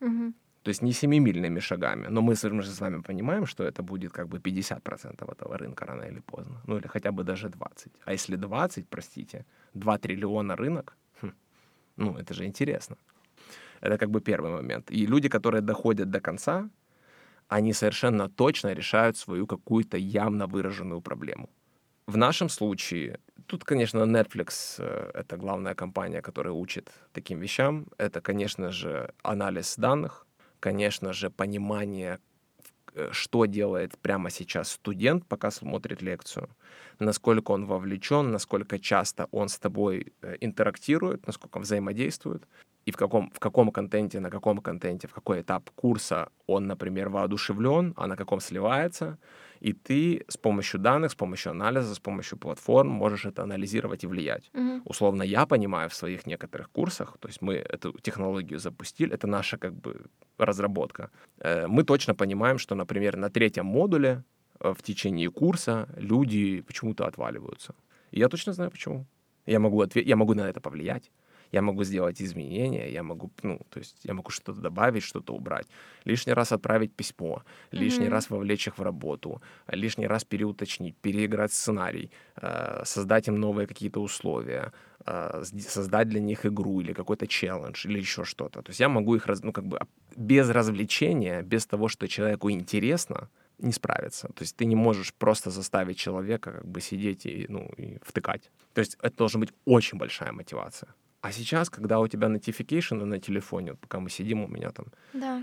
Угу. То есть не семимильными шагами. Но мы, мы же с вами понимаем, что это будет как бы 50% этого рынка рано или поздно. Ну или хотя бы даже 20. А если 20, простите, 2 триллиона рынок, хм, ну это же интересно. Это как бы первый момент. И люди, которые доходят до конца, они совершенно точно решают свою какую-то явно выраженную проблему. В нашем случае, тут, конечно, Netflix э, — это главная компания, которая учит таким вещам. Это, конечно же, анализ данных, конечно же, понимание, э, что делает прямо сейчас студент, пока смотрит лекцию, насколько он вовлечен, насколько часто он с тобой э, интерактирует, насколько он взаимодействует, и в каком, в каком контенте, на каком контенте, в какой этап курса он, например, воодушевлен, а на каком сливается — и ты с помощью данных, с помощью анализа, с помощью платформ можешь это анализировать и влиять. Угу. Условно, я понимаю в своих некоторых курсах, то есть мы эту технологию запустили, это наша как бы разработка. Э, мы точно понимаем, что, например, на третьем модуле э, в течение курса люди почему-то отваливаются. И я точно знаю почему. Я могу, ответ... я могу на это повлиять я могу сделать изменения, я могу, ну, то есть я могу что-то добавить, что-то убрать. Лишний раз отправить письмо, лишний mm-hmm. раз вовлечь их в работу, лишний раз переуточнить, переиграть сценарий, э, создать им новые какие-то условия, э, создать для них игру или какой-то челлендж или еще что-то. То есть я могу их, ну, как бы без развлечения, без того, что человеку интересно, не справиться. То есть ты не можешь просто заставить человека как бы сидеть и, ну, и втыкать. То есть это должна быть очень большая мотивация. А сейчас, когда у тебя notification на телефоне, вот пока мы сидим, у меня там да.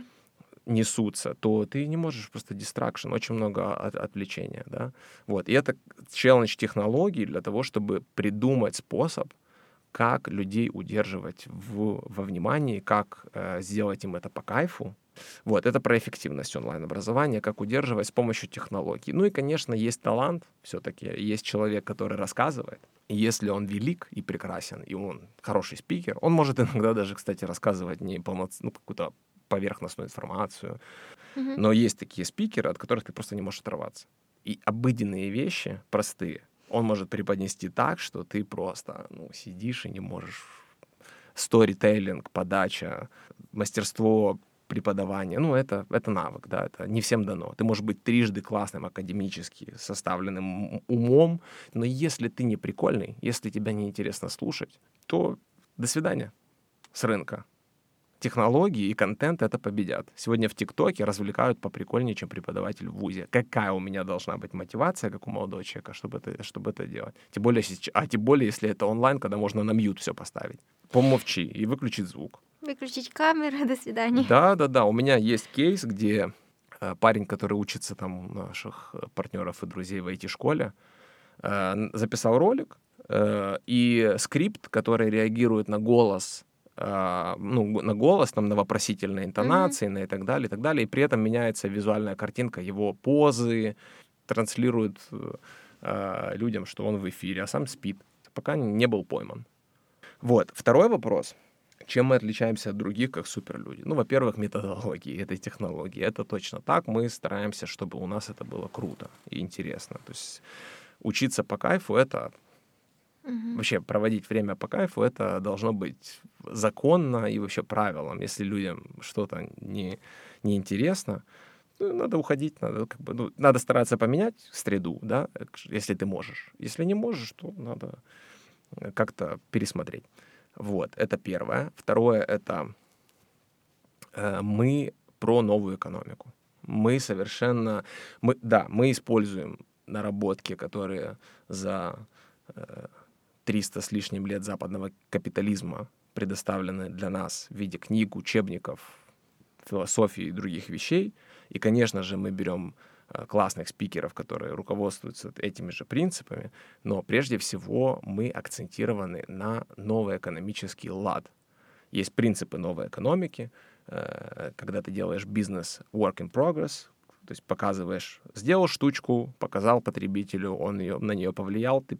несутся, то ты не можешь просто distraction, очень много от, отвлечения, да. Вот, и это челлендж технологий для того, чтобы придумать способ, как людей удерживать в, во внимании, как э, сделать им это по кайфу. Вот, это про эффективность онлайн-образования, как удерживать с помощью технологий. Ну и, конечно, есть талант все-таки, есть человек, который рассказывает, если он велик и прекрасен, и он хороший спикер, он может иногда даже, кстати, рассказывать не полноц... ну, какую-то поверхностную информацию. Mm-hmm. Но есть такие спикеры, от которых ты просто не можешь оторваться. И обыденные вещи, простые, он может преподнести так, что ты просто ну, сидишь и не можешь сторителлинг, подача, мастерство преподавание, ну, это, это навык, да, это не всем дано. Ты можешь быть трижды классным академически составленным умом, но если ты не прикольный, если тебя не интересно слушать, то до свидания с рынка. Технологии и контент это победят. Сегодня в ТикТоке развлекают поприкольнее, чем преподаватель в ВУЗе. Какая у меня должна быть мотивация, как у молодого человека, чтобы это, чтобы это делать? Тем более, а тем более, если это онлайн, когда можно на мьют все поставить. Помолчи и выключить звук Выключить камеру, до свидания. Да, да, да. У меня есть кейс, где э, парень, который учится там у наших партнеров и друзей в IT-школе, э, записал ролик, э, и скрипт, который реагирует на голос ну, на голос, там, на вопросительные интонации, mm-hmm. на и так далее, и так далее, и при этом меняется визуальная картинка его позы, транслирует э, людям, что он в эфире, а сам спит, пока не был пойман. Вот. Второй вопрос — чем мы отличаемся от других, как суперлюди? Ну, во-первых, методологии этой технологии. Это точно так. Мы стараемся, чтобы у нас это было круто и интересно. То есть учиться по кайфу — это Угу. Вообще проводить время по кайфу это должно быть законно и вообще правилом. Если людям что-то не, не интересно, ну, надо уходить, надо, как бы, ну, надо стараться поменять среду, да, если ты можешь. Если не можешь, то надо как-то пересмотреть. Вот, это первое. Второе — это э, мы про новую экономику. Мы совершенно... Мы, да, мы используем наработки, которые за э, 300 с лишним лет западного капитализма предоставлены для нас в виде книг, учебников, философии и других вещей. И, конечно же, мы берем э, классных спикеров, которые руководствуются этими же принципами, но прежде всего мы акцентированы на новый экономический лад. Есть принципы новой экономики, э, когда ты делаешь бизнес work in progress, то есть показываешь, сделал штучку, показал потребителю, он ее, на нее повлиял, ты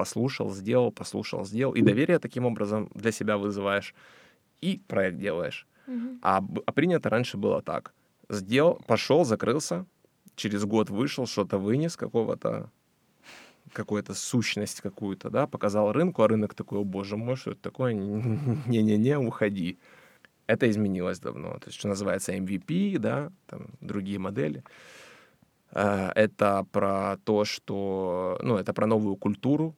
послушал, сделал, послушал, сделал, и доверие таким образом для себя вызываешь, и проект делаешь. Mm-hmm. А, а принято раньше было так. Сделал, пошел, закрылся, через год вышел, что-то вынес, какого-то какую-то сущность какую-то, да, показал рынку, а рынок такой, о боже мой, что это такое, не-не-не, уходи. Это изменилось давно. То есть, что называется MVP, да, там другие модели. Э, это про то, что, ну, это про новую культуру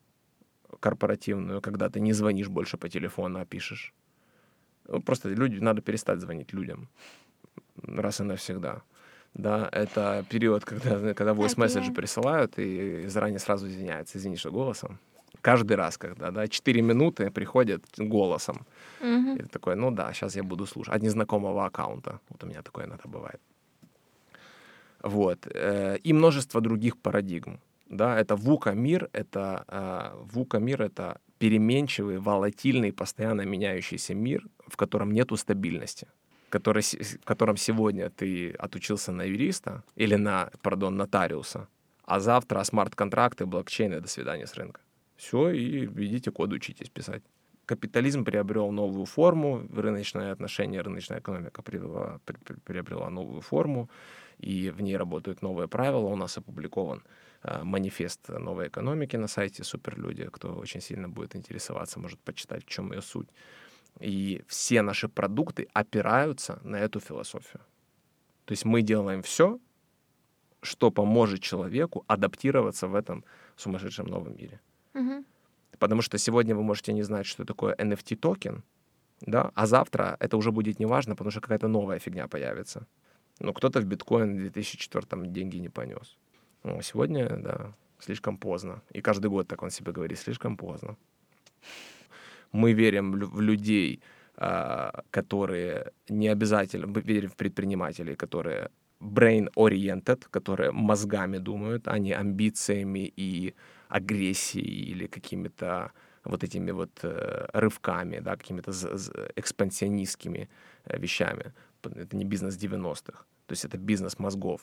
корпоративную, когда ты не звонишь больше по телефону, а пишешь. Ну, просто люди, надо перестать звонить людям раз и навсегда. Да, это период, когда, когда voice message присылают и заранее сразу извиняются, извини, что голосом. Каждый раз, когда, да, 4 минуты приходят голосом. Угу. И такой, ну да, сейчас я буду слушать. От незнакомого аккаунта. Вот у меня такое иногда бывает. Вот. Э, и множество других парадигм. Да, это вука мир, это э, вука мир это переменчивый, волатильный, постоянно меняющийся мир, в котором нету стабильности который, в котором сегодня ты отучился на юриста или на, пардон, нотариуса, а завтра смарт-контракты, блокчейны, до свидания с рынка. Все, и идите код учитесь писать. Капитализм приобрел новую форму, рыночные отношения, рыночная экономика приобрела, приобрела новую форму, и в ней работают новые правила. У нас опубликован манифест новой экономики на сайте Суперлюди. Кто очень сильно будет интересоваться, может почитать, в чем ее суть. И все наши продукты опираются на эту философию. То есть мы делаем все, что поможет человеку адаптироваться в этом сумасшедшем новом мире. Угу. Потому что сегодня вы можете не знать, что такое NFT-токен, да, а завтра это уже будет неважно, потому что какая-то новая фигня появится. Ну, кто-то в биткоин в 2004 деньги не понес. Ну, сегодня, да, слишком поздно. И каждый год так он себе говорит, слишком поздно мы верим в людей, а, которые не обязательно, мы верим в предпринимателей, которые brain-oriented, которые мозгами думают, а не амбициями и агрессией или какими-то вот этими вот э, рывками, да, какими-то экспансионистскими э, вещами. Это не бизнес 90-х, то есть это бизнес мозгов.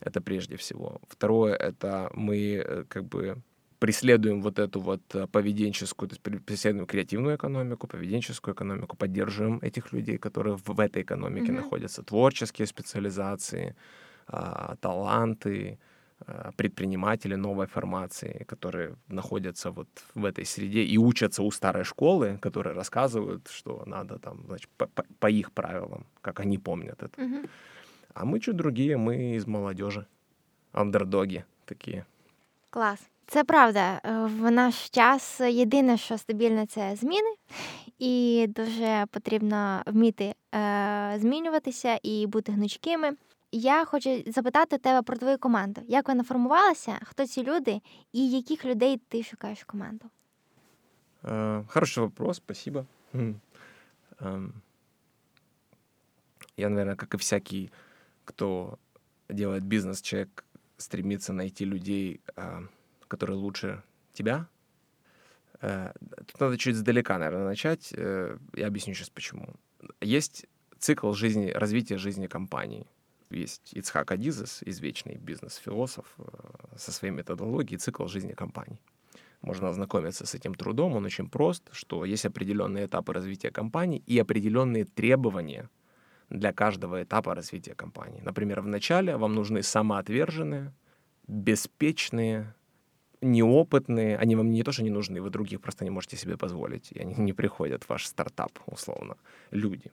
Это прежде всего. Второе, это мы э, как бы преследуем вот эту вот э, поведенческую, то есть преследуем креативную экономику, поведенческую экономику, поддерживаем этих людей, которые в, в этой экономике mm-hmm. находятся, творческие специализации, а, таланты, а, предприниматели новой формации, которые находятся вот в этой среде и учатся у старой школы, которые рассказывают, что надо там, значит, по, по, по их правилам, как они помнят это. Mm-hmm. А мы чуть другие, мы из молодежи, андердоги такие. Класс. Це правда. Е, в наш час єдине, що стабільне, це зміни, і дуже потрібно вміти е, змінюватися і бути гнучкими. Я хочу запитати тебе про твою команду. Як вона формувалася? Хто ці люди, і яких людей ти шукаєш в команду? Э, хороший вопрос, спасибо. Эм, я, наверное, как и всякий, кто делает бизнес, человек стремится найти людей, который лучше тебя. Э, тут надо чуть издалека, наверное, начать. Э, я объясню сейчас почему. Есть цикл жизни, развития жизни компании. Есть Ицхак Адизес, извечный бизнес-философ, э, со своей методологией цикл жизни компании. Можно ознакомиться с этим трудом, он очень прост, что есть определенные этапы развития компании и определенные требования для каждого этапа развития компании. Например, в начале вам нужны самоотверженные, беспечные, неопытные, они вам не то, что не нужны, вы других просто не можете себе позволить, и они не приходят в ваш стартап, условно, люди.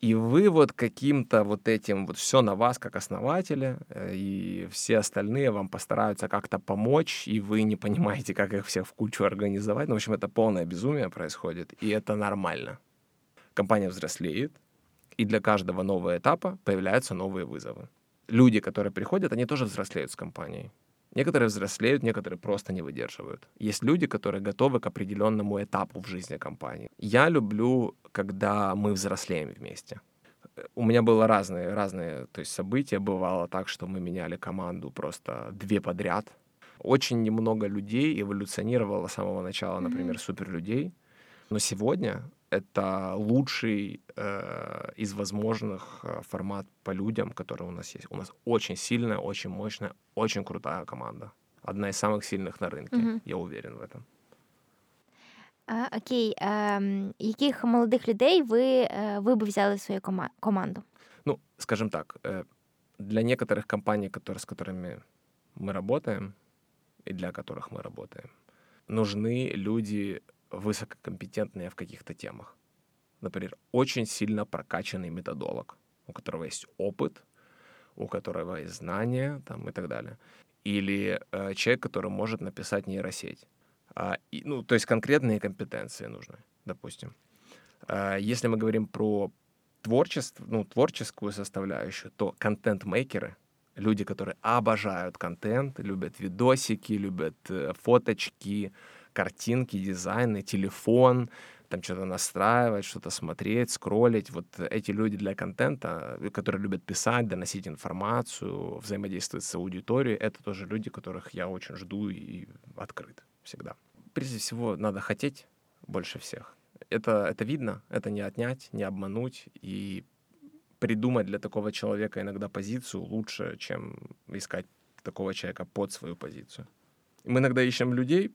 И вы вот каким-то вот этим, вот все на вас как основателя, э, и все остальные вам постараются как-то помочь, и вы не понимаете, как их всех в кучу организовать. Ну, в общем, это полное безумие происходит, и это нормально. Компания взрослеет, и для каждого нового этапа появляются новые вызовы. Люди, которые приходят, они тоже взрослеют с компанией. Некоторые взрослеют, некоторые просто не выдерживают. Есть люди, которые готовы к определенному этапу в жизни компании. Я люблю, когда мы взрослеем вместе. у меня было разные, разные то есть события. Бывало так, что мы меняли команду просто две подряд. Очень немного людей эволюционировало с самого начала, например, суперлюдей. Но сегодня это лучший э, из возможных э, формат по людям, которые у нас есть. У нас очень сильная, очень мощная, очень крутая команда. Одна из самых сильных на рынке, Мгм. я уверен в этом. А, окей, ем, яких молодих людей ви, е, ви б взяли в свою кома- команду? Ну, скажем так, э, для некоторых компаний, которые, с которыми мы работаем, и для которых мы работаем, нужны люди высококомпетентные в каких-то темах. Например, очень сильно прокачанный методолог, у которого есть опыт, у которого есть знания там, и так далее. Или э, человек, который может написать нейросеть. А, и, ну, то есть конкретные компетенции нужны, допустим. А, если мы говорим про творчество, ну, творческую составляющую, то контент-мейкеры, люди, которые обожают контент, любят видосики, любят э, фоточки, картинки, дизайны, телефон, там что-то настраивать, что-то смотреть, скроллить. Вот эти люди для контента, э, которые любят писать, доносить информацию, взаимодействовать с аудиторией, это тоже люди, которых я очень жду и открыт всегда. Прежде всего, надо хотеть больше всех. Это, это видно, это не отнять, не обмануть. И придумать для такого человека иногда позицию лучше, чем искать такого человека под свою позицию. Мы иногда ищем людей,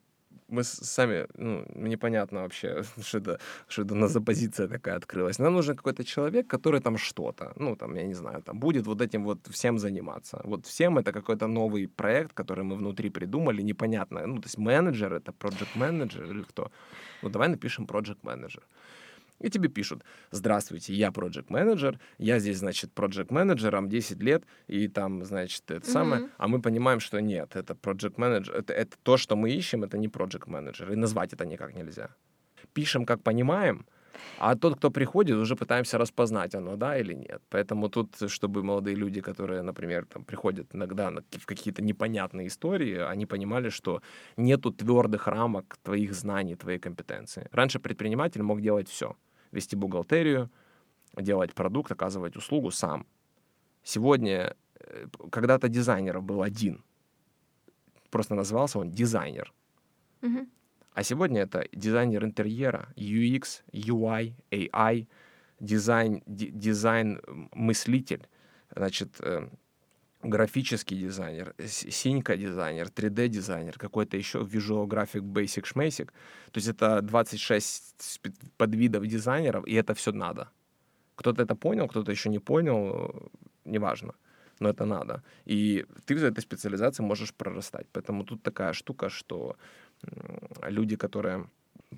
мы сами, ну, непонятно вообще, что это, что это у нас за позиция такая открылась. Нам нужен какой-то человек, который там что-то, ну, там, я не знаю, там, будет вот этим вот всем заниматься. Вот всем это какой-то новый проект, который мы внутри придумали, непонятно. Ну, то есть менеджер, это project менеджер или кто? Ну, давай напишем project менеджер. И тебе пишут, здравствуйте, я project менеджер я здесь, значит, project менеджером 10 лет, и там, значит, это самое, Мгм. а мы понимаем, что нет, это project менеджер это, это то, что мы ищем, это не project менеджер и назвать это никак нельзя. Пишем, как понимаем, а тот, кто приходит, уже пытаемся распознать, оно да или нет. Поэтому тут, чтобы молодые люди, которые, например, там, приходят иногда в какие-то непонятные истории, они понимали, что нету твердых рамок твоих знаний, твоей компетенции. Раньше предприниматель мог делать все. Вести бухгалтерию, делать продукт, оказывать услугу сам. Сегодня, э, когда-то дизайнеров был один. Просто назывался он дизайнер. Мгм. А сегодня это дизайнер интерьера, UX, UI, AI, дизайн, ди- дизайн-мыслитель, значит, э, графический дизайнер, с- синька-дизайнер, 3D-дизайнер, какой-то еще Visual Graphic Basic Шмейсик. То есть это 26 спе- подвидов дизайнеров, и это все надо. Кто-то это понял, кто-то еще не понял, неважно, но это надо. И ты в этой специализации можешь прорастать. Поэтому тут такая штука, что люди, которые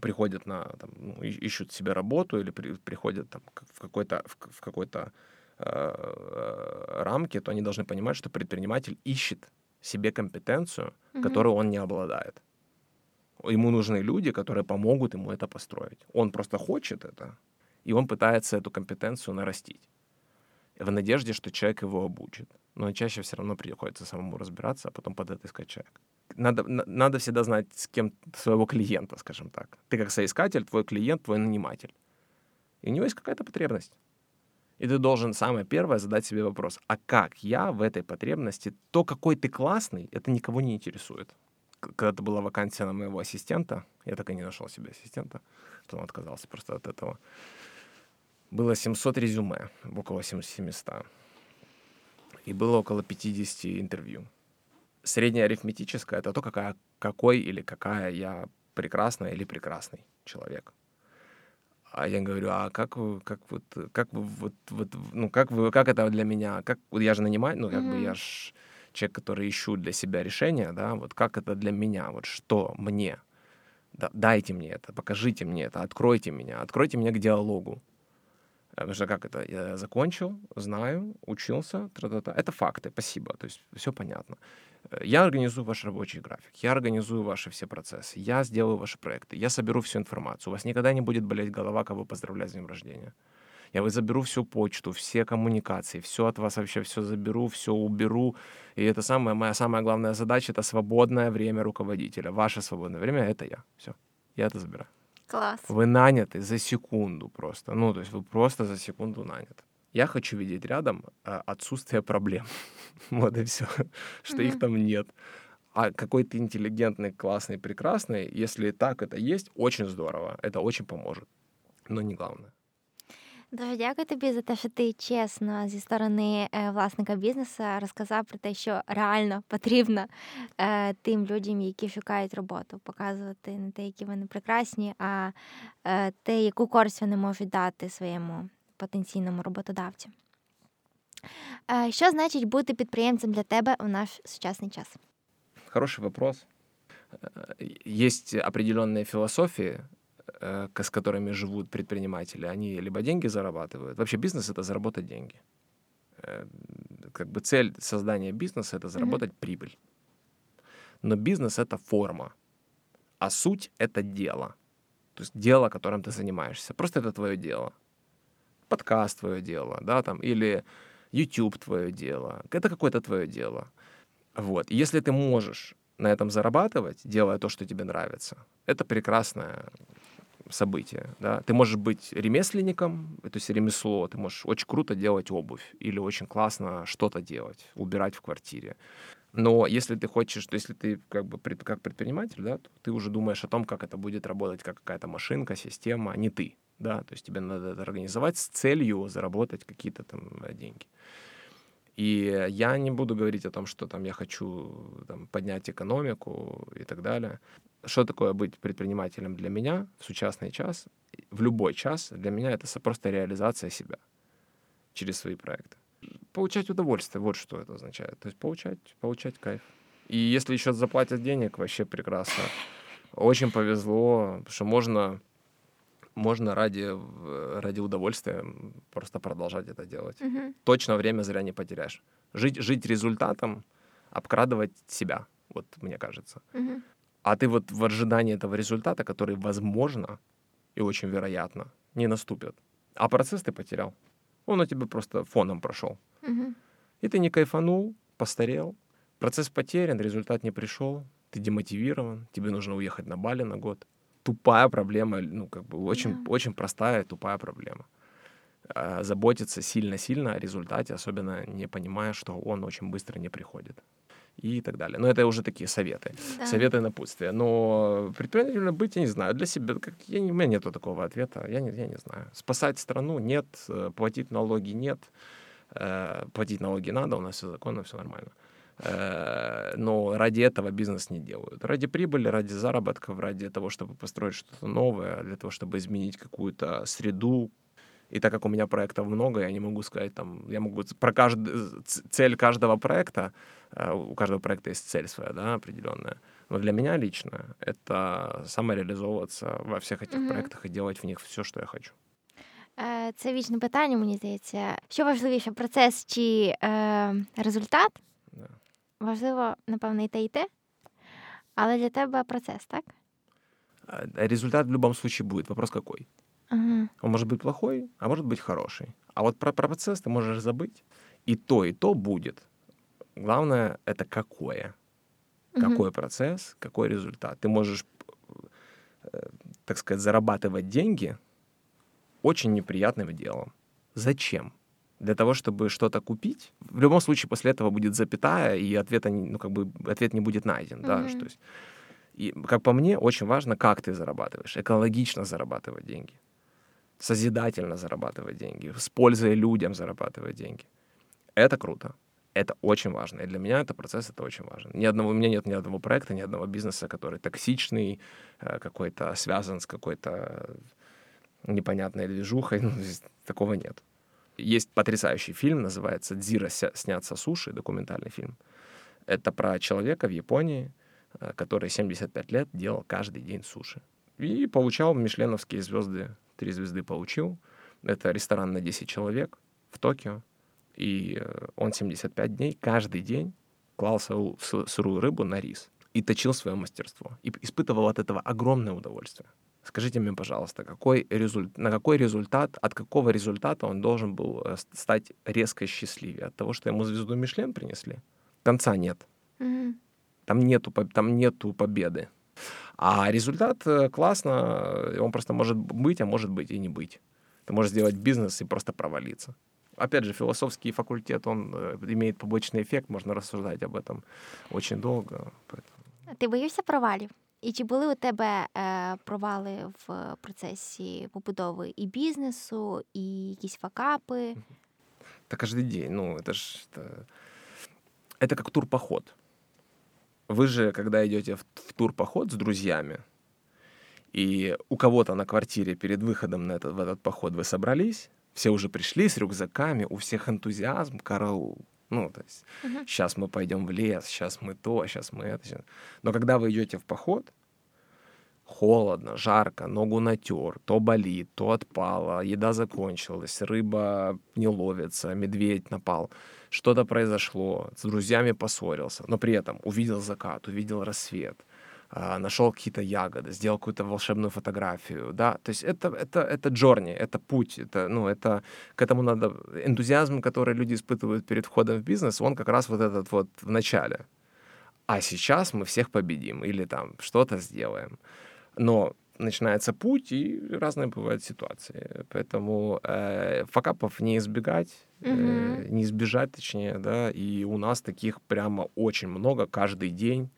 приходят на, там, ну, ищут себе работу или при- приходят там, в какой-то, в, в какой-то э, рамке, то они должны понимать, что предприниматель ищет себе компетенцию, Мгм. которую он не обладает. Ему нужны люди, которые помогут ему это построить. Он просто хочет это, и он пытается эту компетенцию нарастить в надежде, что человек его обучит. Но чаще все равно приходится самому разбираться, а потом под это искать человека. Надо, на- надо всегда знать, с кем своего клиента, скажем так. Ты как соискатель, твой клиент, твой наниматель. И у него есть какая-то потребность. И ты должен самое первое задать себе вопрос, а как я в этой потребности, то, какой ты классный, это никого не интересует. Когда-то была вакансия на моего ассистента, я так и не нашел себе ассистента, потом отказался просто от этого. Было 700 резюме, около 700. И было около 50 интервью. Средняя арифметическая — это то, какая, какой или какая я прекрасная или прекрасный человек. А я говорю, а как вы, как вот, как вы, вот, вот, ну, как вы, как это для меня, как, я же нанимаю, ну, как бы Мгм. я ж человек, который ищу для себя решения, да, вот как это для меня, вот что мне, Да- дайте мне это, покажите мне это, откройте меня, откройте меня к диалогу. Потому что как это, я закончил, знаю, учился, тра-та-та. это факты, спасибо, то есть все понятно. Я организую ваш рабочий график, я организую ваши все процессы, я сделаю ваши проекты, я соберу всю информацию. У вас никогда не будет болеть голова, кого поздравлять с днем рождения. Я заберу всю почту, все коммуникации, все от вас вообще, все заберу, все уберу. И это самая, моя самая главная задача — это свободное время руководителя. Ваше свободное время — это я. Все. Я это забираю. Клас. Вы наняты за секунду просто. Ну, то есть вы просто за секунду наняты. Я хочу видеть рядом э, отсутствие проблем. вот и все. Что их там нет. А какой ты интеллигентный, классный, прекрасный, если так это есть, очень здорово. Это очень поможет. Но не главное. Дуже дякую тобі за те, що ти чесно зі сторони е, власника бізнесу розказав про те, що реально потрібно е, тим людям, які шукають роботу, показувати не те, які вони прекрасні, а е, те, яку користь вони можуть дати своєму потенційному роботодавцю. Що значить бути підприємцем для тебе у наш сучасний час? Хороший вопрос. Есть определенные философии, Э, с которыми живут предприниматели, они либо деньги зарабатывают. Вообще бизнес это заработать деньги. Э, как бы цель создания бизнеса это заработать mm-hmm. прибыль. Но бизнес это форма, а суть это дело. То есть дело, которым ты занимаешься. Просто это твое дело. Подкаст твое дело, да, там, или YouTube твое дело. Это какое-то твое дело. Вот. И если ты можешь на этом зарабатывать, делая то, что тебе нравится, это прекрасная событие. Да? Ты можешь быть ремесленником, то есть ремесло, ты можешь очень круто делать обувь или очень классно что-то делать, убирать в квартире. Но если ты хочешь, то если ты как бы как предприниматель, да, то ты уже думаешь о том, как это будет работать, как какая-то машинка, система, а не ты. Да? То есть тебе надо это организовать с целью заработать какие-то там э, деньги. И я не буду говорить о том, что там я хочу там, поднять экономику и так далее. Что такое быть предпринимателем для меня в сучасный час, в любой час, для меня это просто реализация себя через свои проекты. Получать удовольствие, вот что это означает. То есть получать, получать кайф. И если еще заплатят денег, вообще прекрасно. Очень повезло, что можно можно ради, ради удовольствия просто продолжать это делать. Угу. Точно время зря не потеряешь. Жить, жить результатом, обкрадывать себя, вот мне кажется. Угу. А ты вот в ожидании этого результата, который, возможно, и очень вероятно, не наступит. А процесс ты потерял. Он у тебя просто фоном прошел. Угу. И ты не кайфанул, постарел. Процесс потерян, результат не пришел. Ты демотивирован, тебе нужно уехать на Бали на год тупая проблема, ну, как бы очень, yeah. очень простая тупая проблема. А, заботиться сильно-сильно о результате, особенно не понимая, что он очень быстро не приходит. И так далее. Но это уже такие советы. Да. Советы напутствия. Но предпринимателем быть, я не знаю, для себя, как, я у меня нет такого ответа. Я не, я не знаю. Спасать страну нет, э, платить налоги нет. Э, платить налоги надо, у нас все законно, все нормально. Э, но ради этого бизнес не делают. Ради прибыли, ради заработков, ради того, чтобы построить что-то новое, для того, чтобы изменить какую-то среду. И так как у меня проектов много, я не могу сказать там, я могу про каждый, цель каждого проекта, э, у каждого проекта есть цель своя, да, определенная. Но для меня лично это самореализовываться во всех этих mm-hmm. проектах и делать в них все, что я хочу. Це вічне питання, мені здається. Що важливіше, процес чи е, результат? Важливо, напевно, і те, і те, але для тебе процесс, так? Результат в любом случае будет. Вопрос какой? Ага. Он может быть плохой, а может быть хороший. А вот про, про процесс ты можешь забыть. И то, и то будет. Главное — это какое. Какой угу. процесс, какой результат. Ты можешь, э, так сказать, зарабатывать деньги очень неприятным делом. Зачем? Для того, чтобы что-то купить, в любом случае после этого будет запятая, и ответа, ну, как бы, ответ не будет найден, mm-hmm. да, что есть. И, как по мне, очень важно, как ты зарабатываешь. Экологично зарабатывать деньги, созидательно зарабатывать деньги, с пользой людям зарабатывать деньги. Это круто. Это очень важно. И для меня это процесс, это очень важен. Ни одного, у меня нет ни одного проекта, ни одного бизнеса, который токсичный, э, какой-то связан с какой-то непонятной движухой. Ну, такого нет. Есть потрясающий фильм, называется «Дзира снятся суши», документальный фильм. Это про человека в Японии, э, который 75 лет делал каждый день суши. И получал мишленовские звезды, три звезды получил. Это ресторан на 10 человек в Токио. И э, он 75 дней каждый день клал сырую рыбу на рис и точил свое мастерство. И испытывал от этого огромное удовольствие. Скажите мне, пожалуйста, какой результ... на какой результат, от какого результата он должен был э, стать резко счастливее? От того, что ему звезду Мишлен принесли? Конца нет. Mm-hmm. Там, нету, там нету победы. А результат э, классно, он просто может быть, а может быть и не быть. Ты можешь сделать бизнес и просто провалиться. Опять же, философский факультет, он э, имеет побочный эффект, можно рассуждать об этом очень долго. Поэтому... Ти боїшся провалів? І чи були у тебе е, провали в процесі побудови і бізнесу, і якісь факапи? Это каждый день. Ну, это ж... Это, это как турпоход. Вы же, когда идете в, в турпоход с друзьями, и у кого-то на квартире перед выходом на этот, в этот поход вы собрались, все уже пришли с рюкзаками, у всех энтузиазм, караул. ну, то есть, Мгм. сейчас мы пойдем в лес, сейчас мы то, сейчас мы это. щас- Но когда вы идете в поход, холодно, жарко, ногу натер, то болит, то отпало, еда закончилась, рыба не ловится, медведь напал, что-то произошло, с друзьями поссорился, но при этом увидел закат, увидел рассвет, нашел какие-то ягоды, сделал какую-то волшебную фотографию, да, то есть это, это, это джорни, это путь, это, ну, это, к этому надо, энтузиазм, который люди испытывают перед входом в бизнес, он как раз вот этот вот в начале. А сейчас мы всех победим или там что-то сделаем. Но начинается путь, и разные бывают ситуации. Поэтому э, факапов не избегать, э, не избежать, точнее, да, и у нас таких прямо очень много каждый день,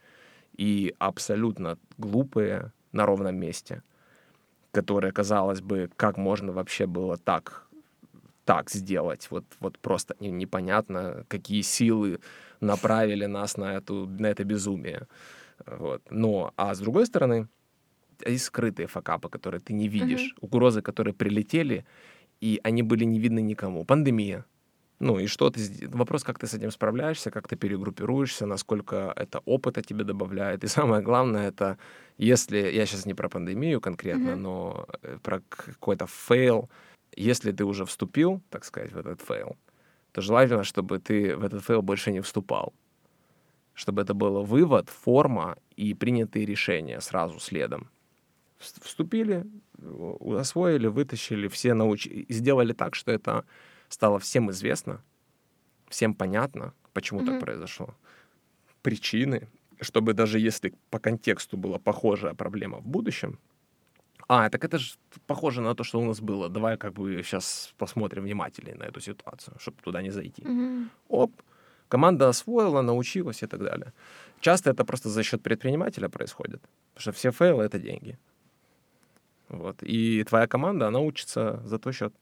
и абсолютно глупые на ровном месте, которые, казалось бы, как можно вообще было так, так сделать, вот, вот просто не- непонятно, какие силы направили нас на, эту, на это безумие. Вот. Но, а с другой стороны, есть скрытые факапы, которые ты не видишь, угрозы, которые прилетели, и они были не видны никому. Пандемия. Ну и что ты... Вопрос, как ты с этим справляешься, как ты перегруппируешься, насколько это опыта тебе добавляет. И самое главное, это если... Я сейчас не про пандемию конкретно, Мгм. но э, про какой-то fail. Если ты уже вступил, так сказать, в этот fail, то желательно, чтобы ты в этот fail больше не вступал. Чтобы это было вывод, форма и принятые решения сразу следом. Вс- Вступили, у- освоили, вытащили, все научили, сделали так, что это стало всем известно, всем понятно, почему Мгм. так произошло. Причины, чтобы даже если по контексту была похожая проблема в будущем, а, так это же похоже на то, что у нас было. Давай как бы сейчас посмотрим внимательнее на эту ситуацию, чтобы туда не зайти. Мгм. Оп, команда освоила, научилась и так далее. Часто это просто за счет предпринимателя происходит, потому что все фейлы — это деньги. Вот. И твоя команда, она учится за твой счет.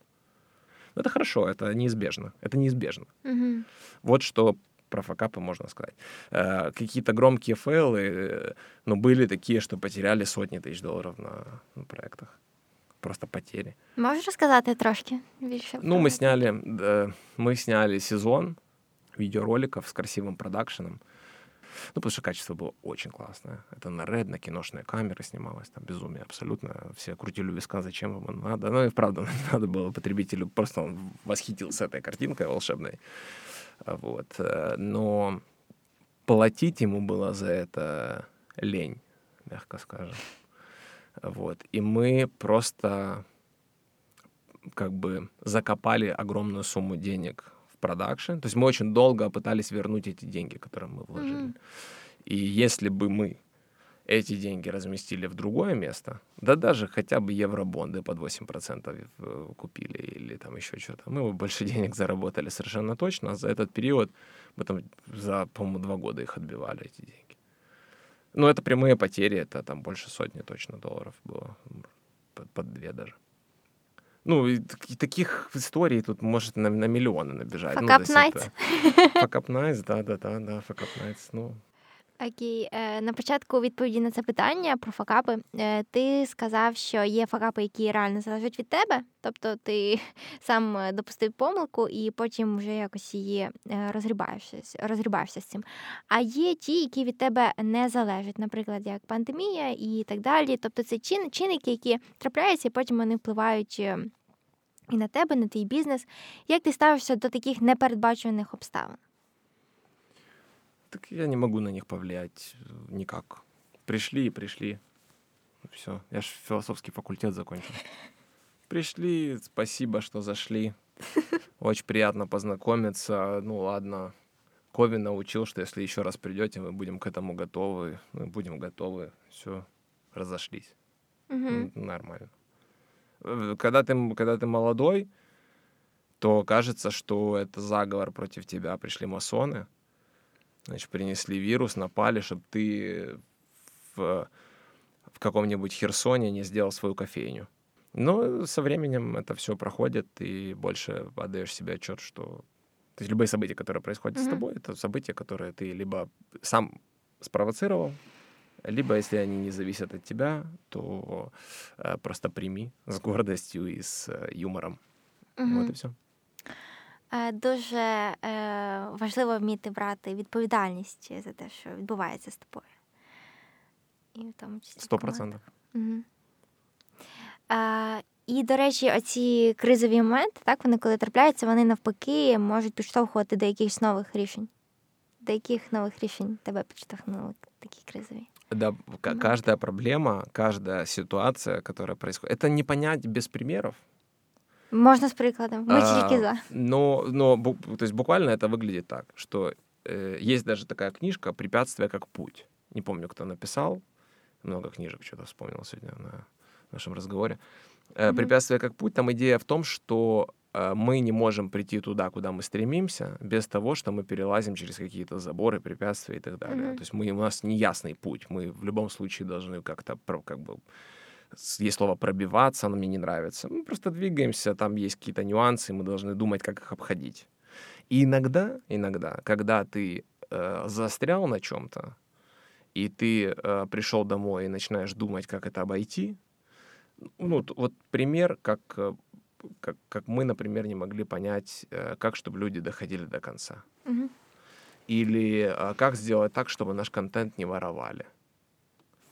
Ну, Это хорошо, это неизбежно. Это неизбежно. Мгм. Вот что про факапы можно сказать. Э, Какие-то громкие фейлы, э, ну, были такие, что потеряли сотни тысяч долларов на, на проектах. Просто потери. Можеш розказати трошки більше? Ну, мы сняли, мы сняли сезон видеороликов с красивым продакшеном. Ну, потому что качество было очень классное. Это на Red, на киношные камеры снималось, там безумие абсолютно. Все крутили виска, зачем это надо. Ну, и правда, надо было потребителю, просто он восхитился этой картинкой волшебной. Вот. Но платить ему было за это лень, мягко скажем. Вот. И мы просто как бы закопали огромную сумму денег продакшн. То есть мы очень долго пытались вернуть эти деньги, которые мы вложили. Мгм. И если бы мы эти деньги разместили в другое место, да даже хотя бы евробонды под 8% в- купили или там еще что-то, мы бы больше денег заработали совершенно точно. А за этот период мы там за, по-моему, два года их отбивали, эти деньги. Ну, это прямые потери, это там больше сотни точно долларов было, под, под две даже. Ну, и, так- и таких историй тут может на, на миллионы набежать. ну, есть nights. это- Fuck up nights, да, up nights, ну, Окей, е, на початку відповіді на це питання про факапи. е, Ти сказав, що є факапи, які реально залежать від тебе. Тобто ти сам е, допустив помилку і потім вже якось її розгрібаєшся, розгрібаєшся з цим. А є ті, які від тебе не залежать, наприклад, як пандемія і так далі. Тобто це чин, чинники, які трапляються, і потім вони впливають. І на тебе, на твій бізнес. Як ти ставишся до таких непередбачуваних обставин? Так я не могу на них повлиять э, никак. Пришли и пришли. Все. Я же философский факультет закончил. Пришли, спасибо, что зашли. Очень приятно познакомиться. Ну ладно. Кови научил, что если еще раз придете, мы будем к этому готовы. Мы будем готовы. Все, разошлись. Угу. Нормально. Э, Когда ты, когда ты молодой, то кажется, что это заговор против тебя. Пришли масоны, значит, принесли вирус, напали, чтобы ты в, в каком-нибудь Херсоне не сделал свою кофейню. Но со временем это все проходит, и больше отдаешь себе отчет, что то есть любые события, которые происходят mm-hmm. с тобой, это события, которые ты либо сам спровоцировал, либо если они не зависят от тебя, то э, просто прими с гордостью и с э, юмором. Mm-hmm. Вот і все. Дуже е, важливо вміти брати відповідальність за те, що відбувається з тобою. І в тому числі. Сто процентів. Угу. І, до речі, оці кризові моменти, так, вони коли трапляються, вони навпаки можуть підштовхувати до якихось нових рішень. До яких нових рішень тебе підштовхнули такі кризові? Да, каждая проблема, каждая ситуация, которая происходит, это не понять без примеров. Можно с прикладом. Мы а, за. Но, но то есть буквально это выглядит так, что э, есть даже такая книжка «Препятствие как путь». Не помню, кто написал. Много книжек что-то вспомнил сегодня на нашем разговоре. Э, mm-hmm. «Препятствие как путь». Там идея в том, что э, мы не можем прийти туда, куда мы стремимся, без того, что мы перелазим через какие-то заборы, препятствия и так далее. Mm-hmm. То есть мы, у нас неясный путь. Мы в любом случае должны как-то как бы есть слово пробиваться, оно мне не нравится. Мы просто двигаемся, там есть какие-то нюансы, мы должны думать, как их обходить. И иногда, иногда, когда ты э, застрял на чем-то, и ты э, пришел домой и начинаешь думать, как это обойти, ну, вот пример, как, э, как, как мы, например, не могли понять, э, как, чтобы люди доходили до конца. Угу. Или э, как сделать так, чтобы наш контент не воровали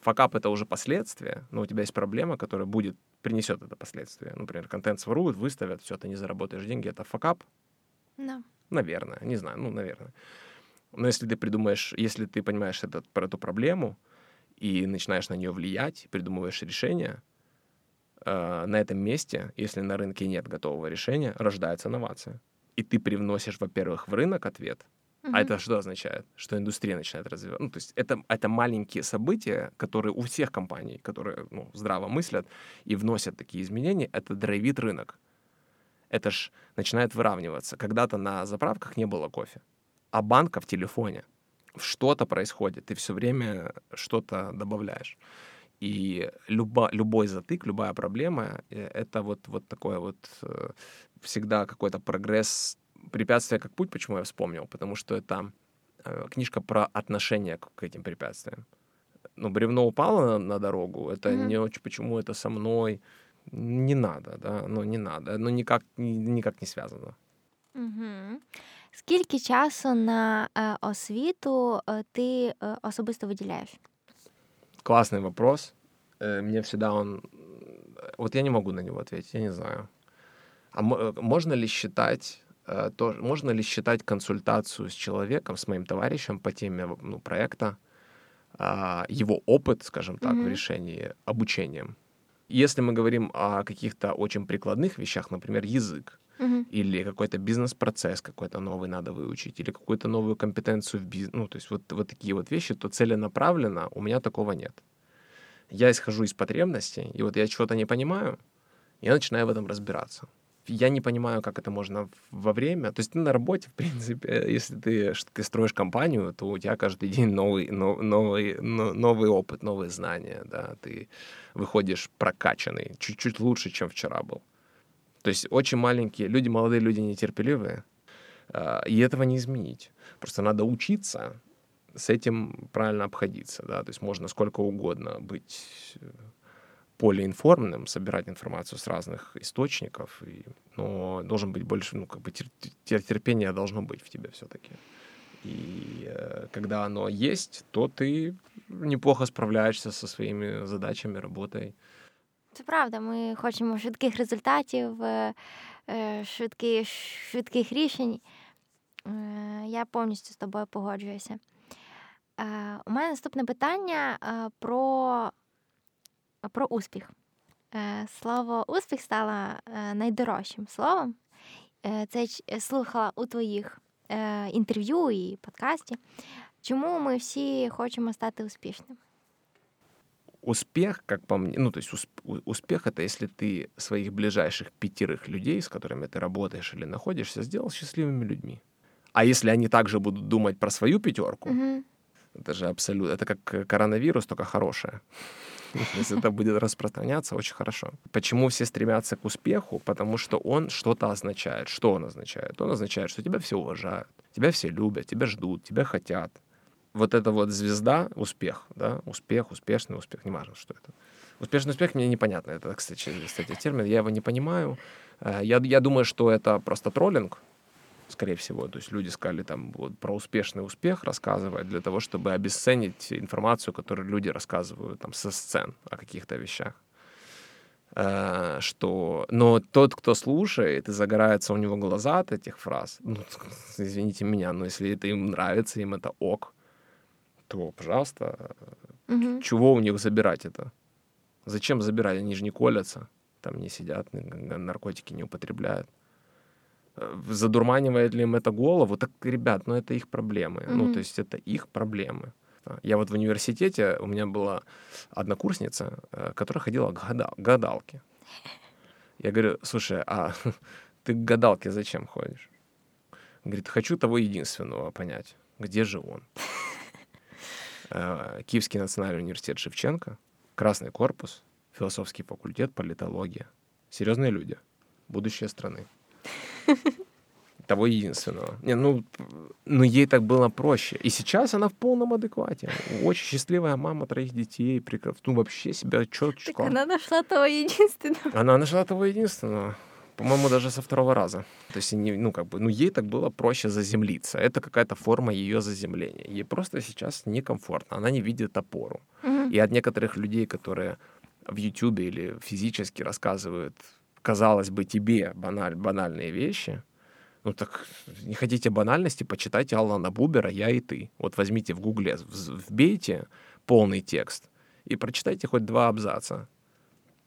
факап — это уже последствия, но у тебя есть проблема, которая будет, принесет это последствие. Например, контент своруют, выставят, все, ты не заработаешь деньги, это факап? Да. Наверное, не знаю, ну, наверное. Но если ты придумаешь, если ты понимаешь этот, про эту проблему и начинаешь на нее влиять, придумываешь решение, э, на этом месте, если на рынке нет готового решения, рождается инновация. И ты привносишь, во-первых, в рынок ответ — Uh-huh. А это что означает? Что индустрия начинает развиваться. Ну, то есть это, это маленькие события, которые у всех компаний, которые ну, здраво мыслят и вносят такие изменения, это драйвит рынок. Это ж начинает выравниваться. Когда-то на заправках не было кофе, а банка в телефоне. Что-то происходит, ты все время что-то добавляешь. И любо, любой затык, любая проблема э, — это вот, вот такое вот э, всегда какой-то прогресс «Препятствие как путь», почему я вспомнил? Потому что это э, книжка про отношение к, к этим препятствиям. Ну, бревно упало на, на дорогу, это mm-hmm. не очень, почему это со мной, не надо, да, ну, не надо, ну, никак, никак не связано. Угу. Скільки часу на е, освіту е, ти е, особисто виділяєш? Классный вопрос. Э, мне всегда он... Вот я не могу на него ответить, я не знаю. А э, можно ли считать Э, то можно ли считать консультацию с человеком, с моим товарищем по теме ну, проекта, а, его опыт, скажем так, mm-hmm. в решении обучением? Если мы говорим о каких-то очень прикладных вещах, например, язык, uh-huh. или какой-то бизнес-процесс какой-то новый надо выучить, или какую-то новую компетенцию в бизнесе, ну, то есть вот, вот такие вот вещи, то целенаправленно у меня такого нет. Я исхожу из потребностей, и вот я чего-то не понимаю, я начинаю в этом разбираться я не понимаю, как это можно во время. То есть ты на работе, в принципе, если ты, ты строишь компанию, то у тебя каждый день новый, новый, новый опыт, новые знания, да, ты выходишь прокачанный, чуть-чуть лучше, чем вчера был. То есть очень маленькие люди, молодые люди нетерпеливые, а, и этого не изменить. Просто надо учиться с этим правильно обходиться, да, то есть можно сколько угодно быть полиинформным, собирать информацию с разных источников, и, но должен быть больше, ну, как бы терпение должно быть в тебе все-таки. И э, когда оно есть, то ты неплохо справляешься со своими задачами, работой. Це правда, ми хочемо швидких результатів, швидких, швидких рішень. Я повністю з тобою погоджуюся. У мене наступне питання про про успіх. Е, слово успіх стало е, найдорожчим словом. Е, це слухала у твоїх інтерв'ю і подкасті. Чому ми всі хочемо стати успішними? успех, как по мне, ну, то есть усп- успех это если ты своих ближайших пятерых людей, с которыми ты работаешь или находишься, сделал счастливыми людьми. А если они также будут думать про свою пятерку, Угу. это же абсолютно, это как коронавирус, только хорошее. Если это будет распространяться, очень хорошо. Почему все стремятся к успеху? Потому что он что-то означает. Что он означает? Он означает, что тебя все уважают, тебя все любят, тебя ждут, тебя хотят. Вот эта вот звезда, успех, да, успех, успешный успех, не важно, что это. Успешный успех мне непонятно, это, кстати, кстати термин, я его не понимаю. Э, Я, я думаю, что это просто троллинг, скорее всего. То есть люди сказали там вот про успешный успех рассказывать для того, чтобы обесценить информацию, которую люди рассказывают там со сцен о каких-то вещах. Э, Что, но тот, кто слушает и загорается у него глаза от этих фраз, ну, извините меня, но если это им нравится, им это ок, то, пожалуйста, Угу. чего у них забирать это? Зачем забирать? Они же не колятся, там не сидят, наркотики не употребляют. Задурманивает ли им это голову? Так, ребят, ну это их проблемы. Ну, Мгм. то есть это их проблемы. А, Я вот в университете, у меня была однокурсница, э, которая ходила к гада- гадалке. Я говорю, слушай, а ты к гадалке зачем ходишь? Говорит, хочу того единственного понять, где же он. Э, Киевский национальный университет Шевченко, Красный корпус, философский факультет, политология. Серьезные люди, будущее страны. Того единственного. Не, ну, ну, ей так было проще. И сейчас она в полном адеквате. Очень счастливая мама троих детей. прекра- Ну, вообще себя четко. Так она нашла того единственного. Она нашла того единственного. По-моему, даже со второго раза. То есть, не, ну, как бы, ну, ей так было проще заземлиться. Это какая-то форма ее заземления. Ей просто сейчас некомфортно. Она не видит опору. Мгм. И от некоторых людей, которые в Ютубе или физически рассказывают, казалось бы, тебе баналь, банальные вещи, ну так не хотите банальности, почитайте Алана Бубера «Я и ты». Вот возьмите в гугле, вбейте полный текст и прочитайте хоть два абзаца.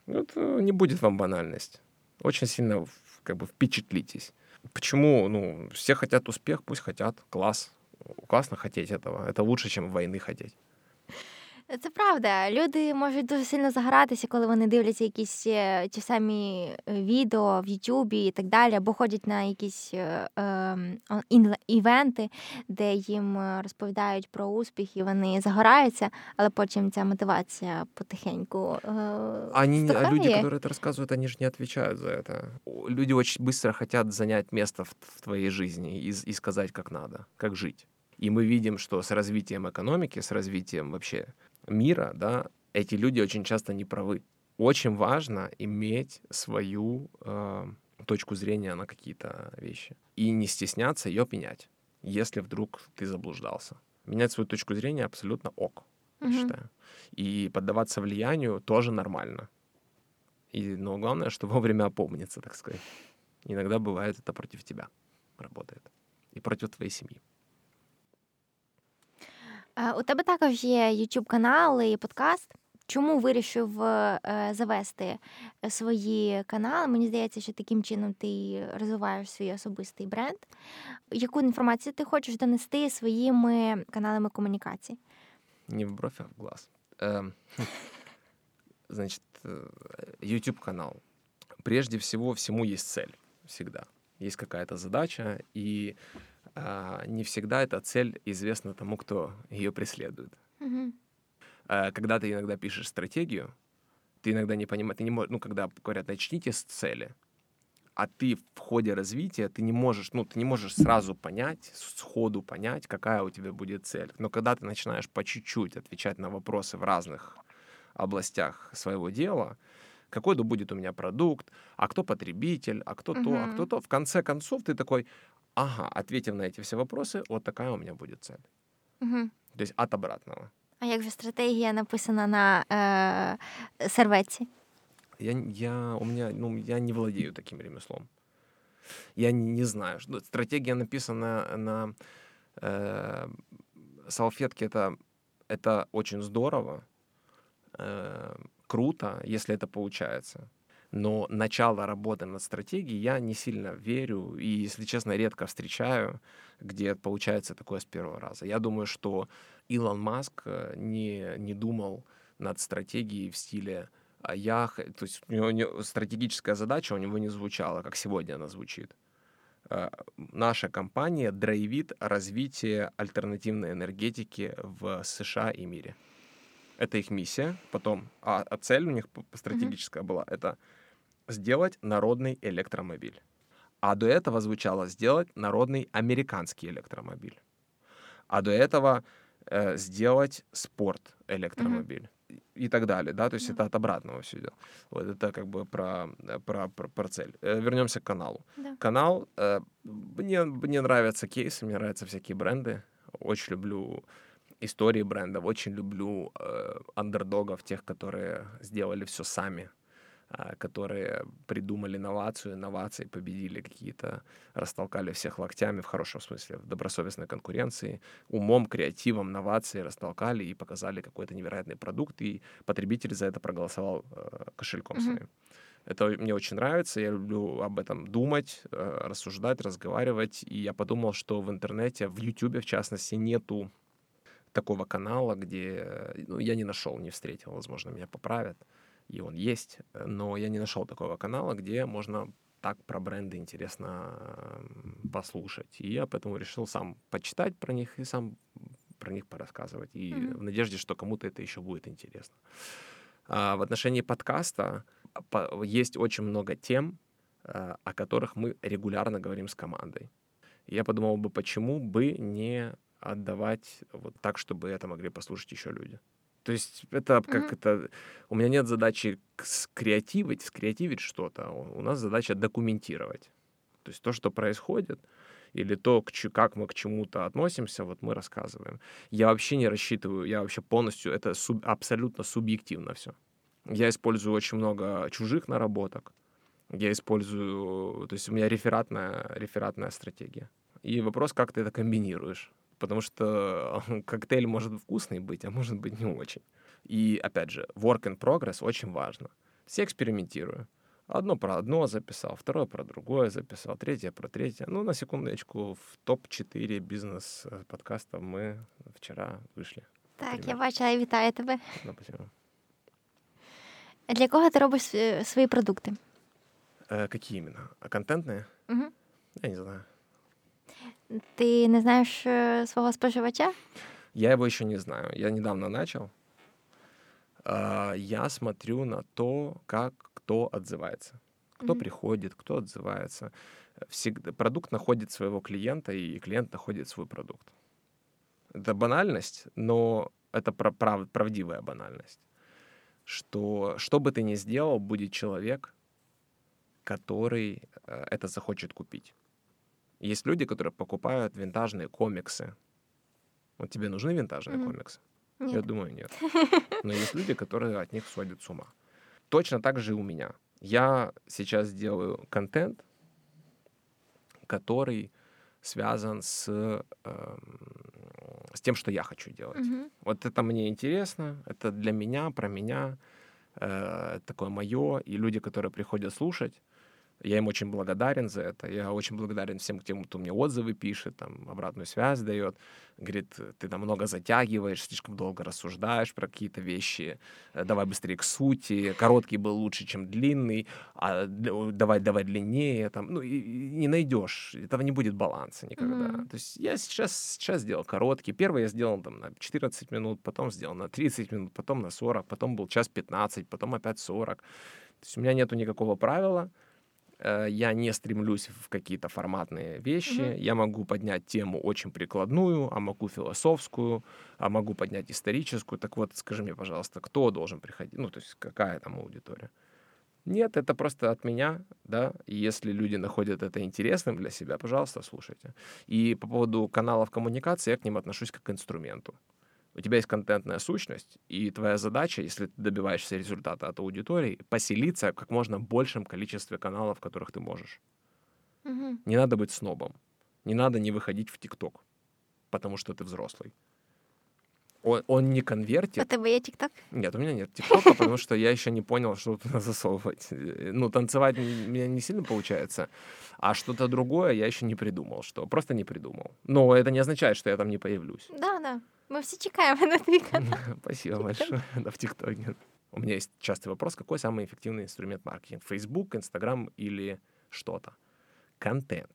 Вот э, не будет вам банальность. Очень сильно как бы впечатлитесь. Почему? Ну, все хотят успех, пусть хотят. Класс. Классно хотеть этого. Это лучше, чем войны хотеть. Це правда. Люди можуть дуже сильно загоратися, коли вони дивляться якісь е, ті самі е, відео в Ютубі і так далі, або ходять на якісь е, ем, о- інле- івенти, де їм е, розповідають про успіх, і вони загораються, але потім ця мотивація потихеньку е, Они, не- а люди, стихає. которые это рассказывают, они же не отвечают за это. О, Люди очень быстро хотят занять место в, в твоей жизни и, с- и сказать, как надо, как жить. И мы видим, что с развитием экономики, с развитием вообще мира, да, эти люди очень часто не правы. Очень важно иметь свою э, точку зрения на какие-то вещи и не стесняться ее менять, если вдруг ты заблуждался. Менять свою точку зрения абсолютно ок, я Мгм. считаю. И поддаваться влиянию тоже нормально. И, но главное, что вовремя опомниться, так сказать. Иногда бывает это против тебя работает. И против твоей семьи. Е, У тебе також є YouTube канал і подкаст. Чому вирішив е, завести е, свої канали? Мені здається, що таким чином ти розвиваєш свій особистий бренд. Яку інформацію ти хочеш донести своїми каналами комунікації? Не в бровь, а в глаз. Значит, э, YouTube-канал. Прежде всего, всему есть цель. Всегда. Есть какая-то задача, и не всегда эта цель известна тому, кто ее преследует. Угу. Когда ты иногда пишешь стратегию, ты иногда не понимаешь, ты не можешь, ну, когда говорят, начните с цели, а ты в ходе развития, ты не можешь, ну, ты не можешь сразу понять, сходу понять, какая у тебя будет цель. Но когда ты начинаешь по чуть-чуть отвечать на вопросы в разных областях своего дела, какой будет у меня продукт, а кто потребитель, а кто то, а Мгм. кто то, в конце концов ты такой, ага, ответив на эти все вопросы, вот такая у меня будет цель. Угу. То есть от обратного. А як же стратегія написана на е, серветці? Я, я, у меня, ну, я не владею таким ремеслом. Я не, не знаю. что- Стратегия написана на э, салфетке. Это, это очень здорово, э, круто, если это получается. Но начало работы над стратегией я не сильно верю и, если честно, редко встречаю, где получается такое с первого раза. Я думаю, что Илон Маск э, не, не думал над стратегией в стиле а я, то есть у него, него стратегическая задача у него не звучала, как сегодня она звучит. Э, наша компания драйвит развитие альтернативной энергетики в США и мире. Это их миссия. Потом, а, а цель у них стратегическая mm-hmm. была это сделать народный электромобиль. А до этого звучало сделать народный американский электромобиль. А до этого э, сделать спорт электромобиль. Mm-hmm и так далее, да, то есть mm-hmm. это от обратного все идет. Вот это как бы про, про, про, про цель. Э, вернемся к каналу. Да. Канал, э, мне, мне нравятся кейсы, мне нравятся всякие бренды. Очень люблю истории брендов, очень люблю э, андердогов, тех, которые сделали все сами. А, которые придумали инновацию, инновации победили какие-то, растолкали всех локтями, в хорошем смысле, в добросовестной конкуренции, умом, креативом, новации растолкали и показали какой-то невероятный продукт, и потребитель за это проголосовал э, кошельком mm-hmm. своим. Это мне очень нравится, я люблю об этом думать, э, рассуждать, разговаривать, и я подумал, что в интернете, в YouTube, в частности, нету такого канала, где ну, я не нашел, не встретил, возможно, меня поправят, и он есть, но я не нашел такого канала, где можно так про бренды интересно послушать. И я поэтому решил сам почитать про них и сам про них порассказывать. И mm-hmm. в надежде, что кому-то это еще будет интересно. А в отношении подкаста есть очень много тем, а, о которых мы регулярно говорим с командой. И я подумал бы, почему бы не отдавать вот так, чтобы это могли послушать еще люди. То есть это как mm-hmm. это... У меня нет задачи скреативить, скреативить что-то. У нас задача документировать. То есть то, что происходит, или то, как мы к чему-то относимся, вот мы рассказываем. Я вообще не рассчитываю, я вообще полностью... Это суб, абсолютно субъективно все. Я использую очень много чужих наработок. Я использую... То есть у меня рефератная, рефератная стратегия. И вопрос, как ты это комбинируешь потому что коктейль может вкусный быть, а может быть не очень. И, опять же, work in progress очень важно. Все экспериментирую. Одно про одно записал, второе про другое записал, третье про третье. Ну, на секундочку, в топ-4 бизнес-подкастов мы вчера вышли. Так, Пример. я бачила і вітаю тебе. Спасибо. Для кого ты робишь свои продукты? Э, какие именно? А контентные? Угу. Я не знаю. Ты не знаешь э, своего споживача? Я его еще не знаю. Я недавно начал. А, я смотрю на то, как кто отзывается. Кто mm-hmm. приходит, кто отзывается. Всегда, продукт находит своего клиента, и клиент находит свой продукт. Это банальность, но это прав, правдивая банальность. Что, что бы ты ни сделал, будет человек, который э, это захочет купить. Есть люди, которые покупают винтажные комиксы. Вот тебе нужны винтажные mm-hmm. комиксы? Нет. Я думаю, нет. Но есть люди, которые от них сходят с ума. Точно так же и у меня. Я сейчас делаю контент, который связан с, э, с тем, что я хочу делать. Mm-hmm. Вот это мне интересно, это для меня, про меня, э, такое мое. И люди, которые приходят слушать, я им очень благодарен за это. Я очень благодарен всем тем, кто мне отзывы пишет, там, обратную связь дает. Говорит, ты там много затягиваешь, слишком долго рассуждаешь про какие-то вещи. Э, давай быстрее к сути. Короткий был лучше, чем длинный. А давай, давай длиннее. Там, ну, и, и не найдешь. Этого не будет баланса никогда. Mm-hmm. То есть я сейчас, сейчас сделал короткий. Первый я сделал там на 14 минут, потом сделал на 30 минут, потом на 40, потом был час 15, потом опять 40. То есть у меня нету никакого правила я не стремлюсь в какие-то форматные вещи. Mm-hmm. Я могу поднять тему очень прикладную, а могу философскую, а могу поднять историческую. Так вот, скажи мне, пожалуйста, кто должен приходить? Ну, то есть какая там аудитория? Нет, это просто от меня, да. И если люди находят это интересным для себя, пожалуйста, слушайте. И по поводу каналов коммуникации я к ним отношусь как к инструменту у тебя есть контентная сущность, и твоя задача, если ты добиваешься результата от аудитории, поселиться в как можно большем количестве каналов, в которых ты можешь. Угу. Не надо быть снобом. Не надо не выходить в ТикТок, потому что ты взрослый. Он, он не конвертит. А тебе есть ТикТок? Нет, у меня нет ТикТока, потому что я еще не понял, что туда засовывать. Ну, танцевать у меня не сильно получается, а что-то другое я еще не придумал, что просто не придумал. Но это не означает, что я там не появлюсь. Да, да. Мы все чекаем на твой канал. Спасибо большое. Да, в ТикТоке. У меня есть частый вопрос, какой самый эффективный инструмент маркетинга? Facebook, Instagram или что-то? Контент.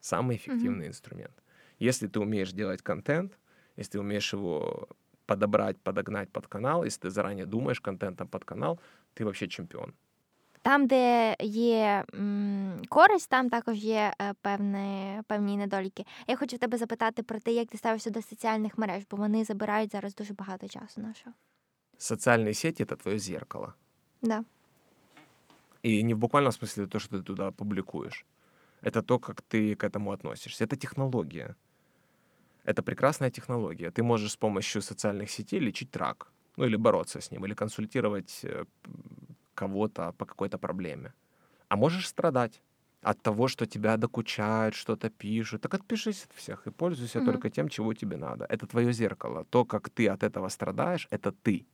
Самый эффективный инструмент. Если ты умеешь делать контент, если ты умеешь его подобрать, подогнать под канал, если ты заранее думаешь контентом под канал, ти вообще чемпіон. Там, де є м, користь, там також є е, певні, певні недоліки. Я хочу в тебе запитати про те, як ти ставишся до соціальних мереж, бо вони забирають зараз дуже багато часу нашого. Социальные сети — это твое зеркало. Да. И не в буквальном смысле то, что ты туда публикуешь. Это то, как ты к этому относишься. Это технология. Это прекрасная технология. Ты можешь с помощью социальных сетей лечить рак. Ну или бороться с ним, или консультировать э, кого-то по какой-то проблеме. А можешь страдать от того, что тебя докучают, что-то пишут. Так отпишись от всех и пользуйся Мгм. только тем, чего тебе надо. Это твое зеркало. То, как ты от этого страдаешь, это ты.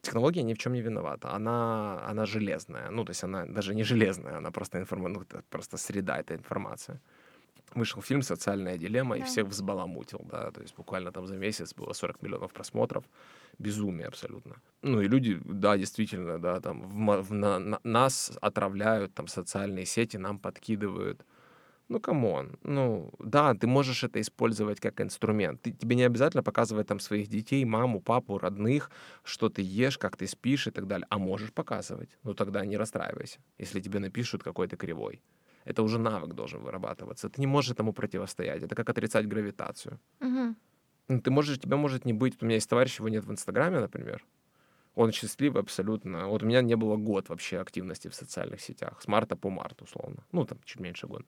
Технология ни в чем не виновата. Она, она железная. Ну, то есть она даже не железная, она просто, информа... ну, просто среда, это информация. Вышел фильм «Социальная дилемма» и Да. всех взбаламутил, да, то есть буквально там за месяц было 40 миллионов просмотров. Безумие абсолютно. Ну и люди, да, действительно, да, там в в на- на- нас отравляют, там социальные сети нам подкидывают. Ну, come on. Ну, да, ты можешь это использовать как инструмент. Ты, тебе не обязательно показывать там своих детей, маму, папу, родных, что ты ешь, как ты спишь и так далее. А можешь показывать. Ну, тогда не расстраивайся, если тебе напишут какой-то кривой. Это уже навык должен вырабатываться. Ты не можешь этому противостоять. Это как отрицать гравитацию. Угу. Ну, Ты можешь, тебя может не быть. У меня есть товарищ, его нет в Инстаграме, например. Он счастливый абсолютно. Вот у меня не было год вообще активности в социальных сетях. С марта по март, условно. Ну, там, чуть меньше года.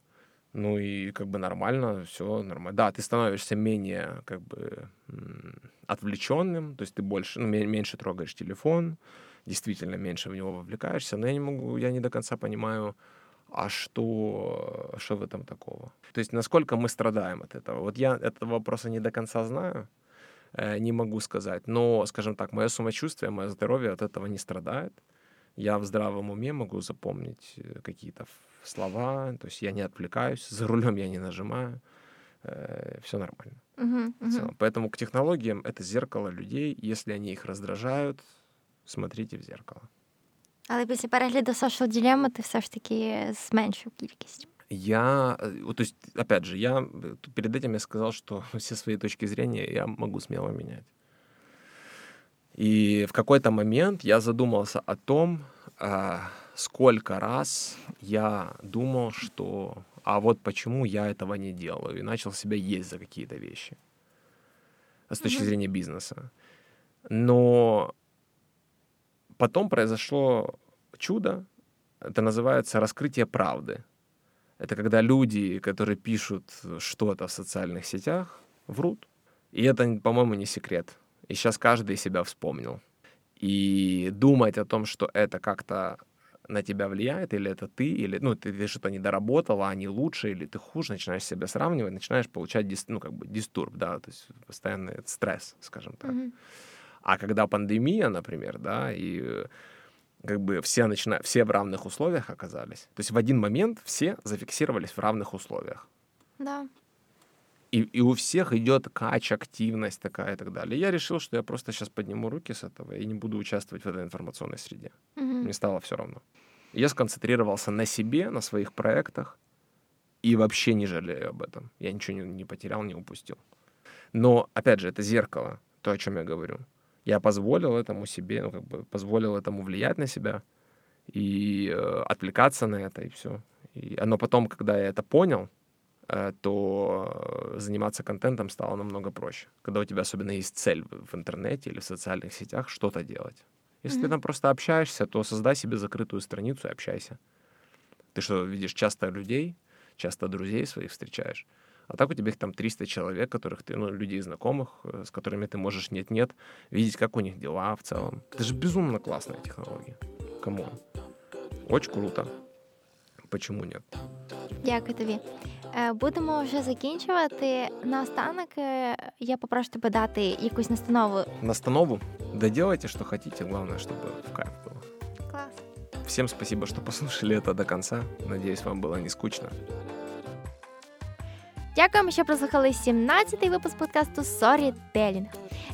Ну и как бы нормально, все нормально. Да, ты становишься менее как бы отвлеченным, то есть ты больше, ну, ме- меньше трогаешь телефон, действительно меньше в него вовлекаешься, но я не могу, я не до конца понимаю, а что, что в этом такого? То есть насколько мы страдаем от этого? Вот я этого вопроса не до конца знаю, э, не могу сказать, но, скажем так, мое самочувствие, мое здоровье от этого не страдает. Я в здравом уме могу запомнить э, какие-то слова, то есть я не отвлекаюсь, за рулем я не нажимаю, все нормально. В целом. Поэтому к технологиям это зеркало людей. Если они их раздражают, смотрите в зеркало. Але після перегляду Social Dilemma ти все ж таки зменшив кількість. Я, э, вот, то есть, опять же, я э, т- перед этим я сказал, что все свои точки зрения я могу смело менять. И в какой-то момент я задумался о том, а, сколько раз я думал, что а вот почему я этого не делаю, и начал себя есть за какие-то вещи с точки Мгм. зрения бизнеса. Но потом произошло чудо, это называется раскрытие правды. Это когда люди, которые пишут что-то в социальных сетях, врут. И это, по-моему, не секрет. И сейчас каждый себя вспомнил. И думать о том, что это как-то на тебя влияет, или это ты, или ну, ты, ты что-то не доработал, а они лучше, или ты хуже, начинаешь себя сравнивать, начинаешь получать дис, ну, как бы дистурб, да, то есть постоянный стресс, скажем так. Угу. А когда пандемия, например, да, и э, как бы все, начина... все в равных условиях оказались, то есть в один момент все зафиксировались в равных условиях. Да. И, и у всех идет кач, активность такая и так далее. Я решил, что я просто сейчас подниму руки с этого и не буду участвовать в этой информационной среде. Угу. Мне стало все равно. Я сконцентрировался на себе, на своих проектах и вообще не жалею об этом. Я ничего не, не потерял, не упустил. Но, опять же, это зеркало, то, о чем я говорю. Я позволил этому себе, ну, как бы позволил этому влиять на себя и э, отвлекаться на это, и все. И оно потом, когда я это понял, э, то э, заниматься контентом стало намного проще. Когда у тебя особенно есть цель в интернете или в социальных сетях что-то делать. Если ты Мгм. там просто общаешься, то создай себе закрытую страницу и общайся. Ты что, видишь часто людей, часто друзей своих встречаешь, а так у тебя их там 300 человек, которых ты, ну, людей знакомых, э, с которыми ты можешь нет-нет, видеть, как у них дела в целом. Это же безумно классная технология. Кому? Очень круто. Почему нет? Дякую тобі. Е, Будемо вже закінчувати. Наостанок е, я попрошу тебе дати якусь настанову. Настанову? Да делайте, что хотите, главное, чтобы в кайф было. Клас. Всем спасибо, что послушали это до конца. Надеюсь, вам было не скучно. Дякуємо, що прослухали 17-й випуск подкасту Storytelling.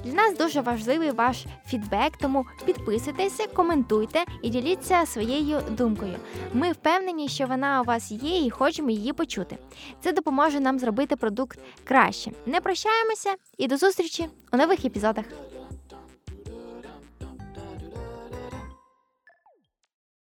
Для нас дуже важливий ваш фідбек, тому підписуйтеся, коментуйте і діліться своєю думкою. Ми впевнені, що вона у вас є і хочемо її почути. Це допоможе нам зробити продукт краще. Не прощаємося і до зустрічі у нових епізодах.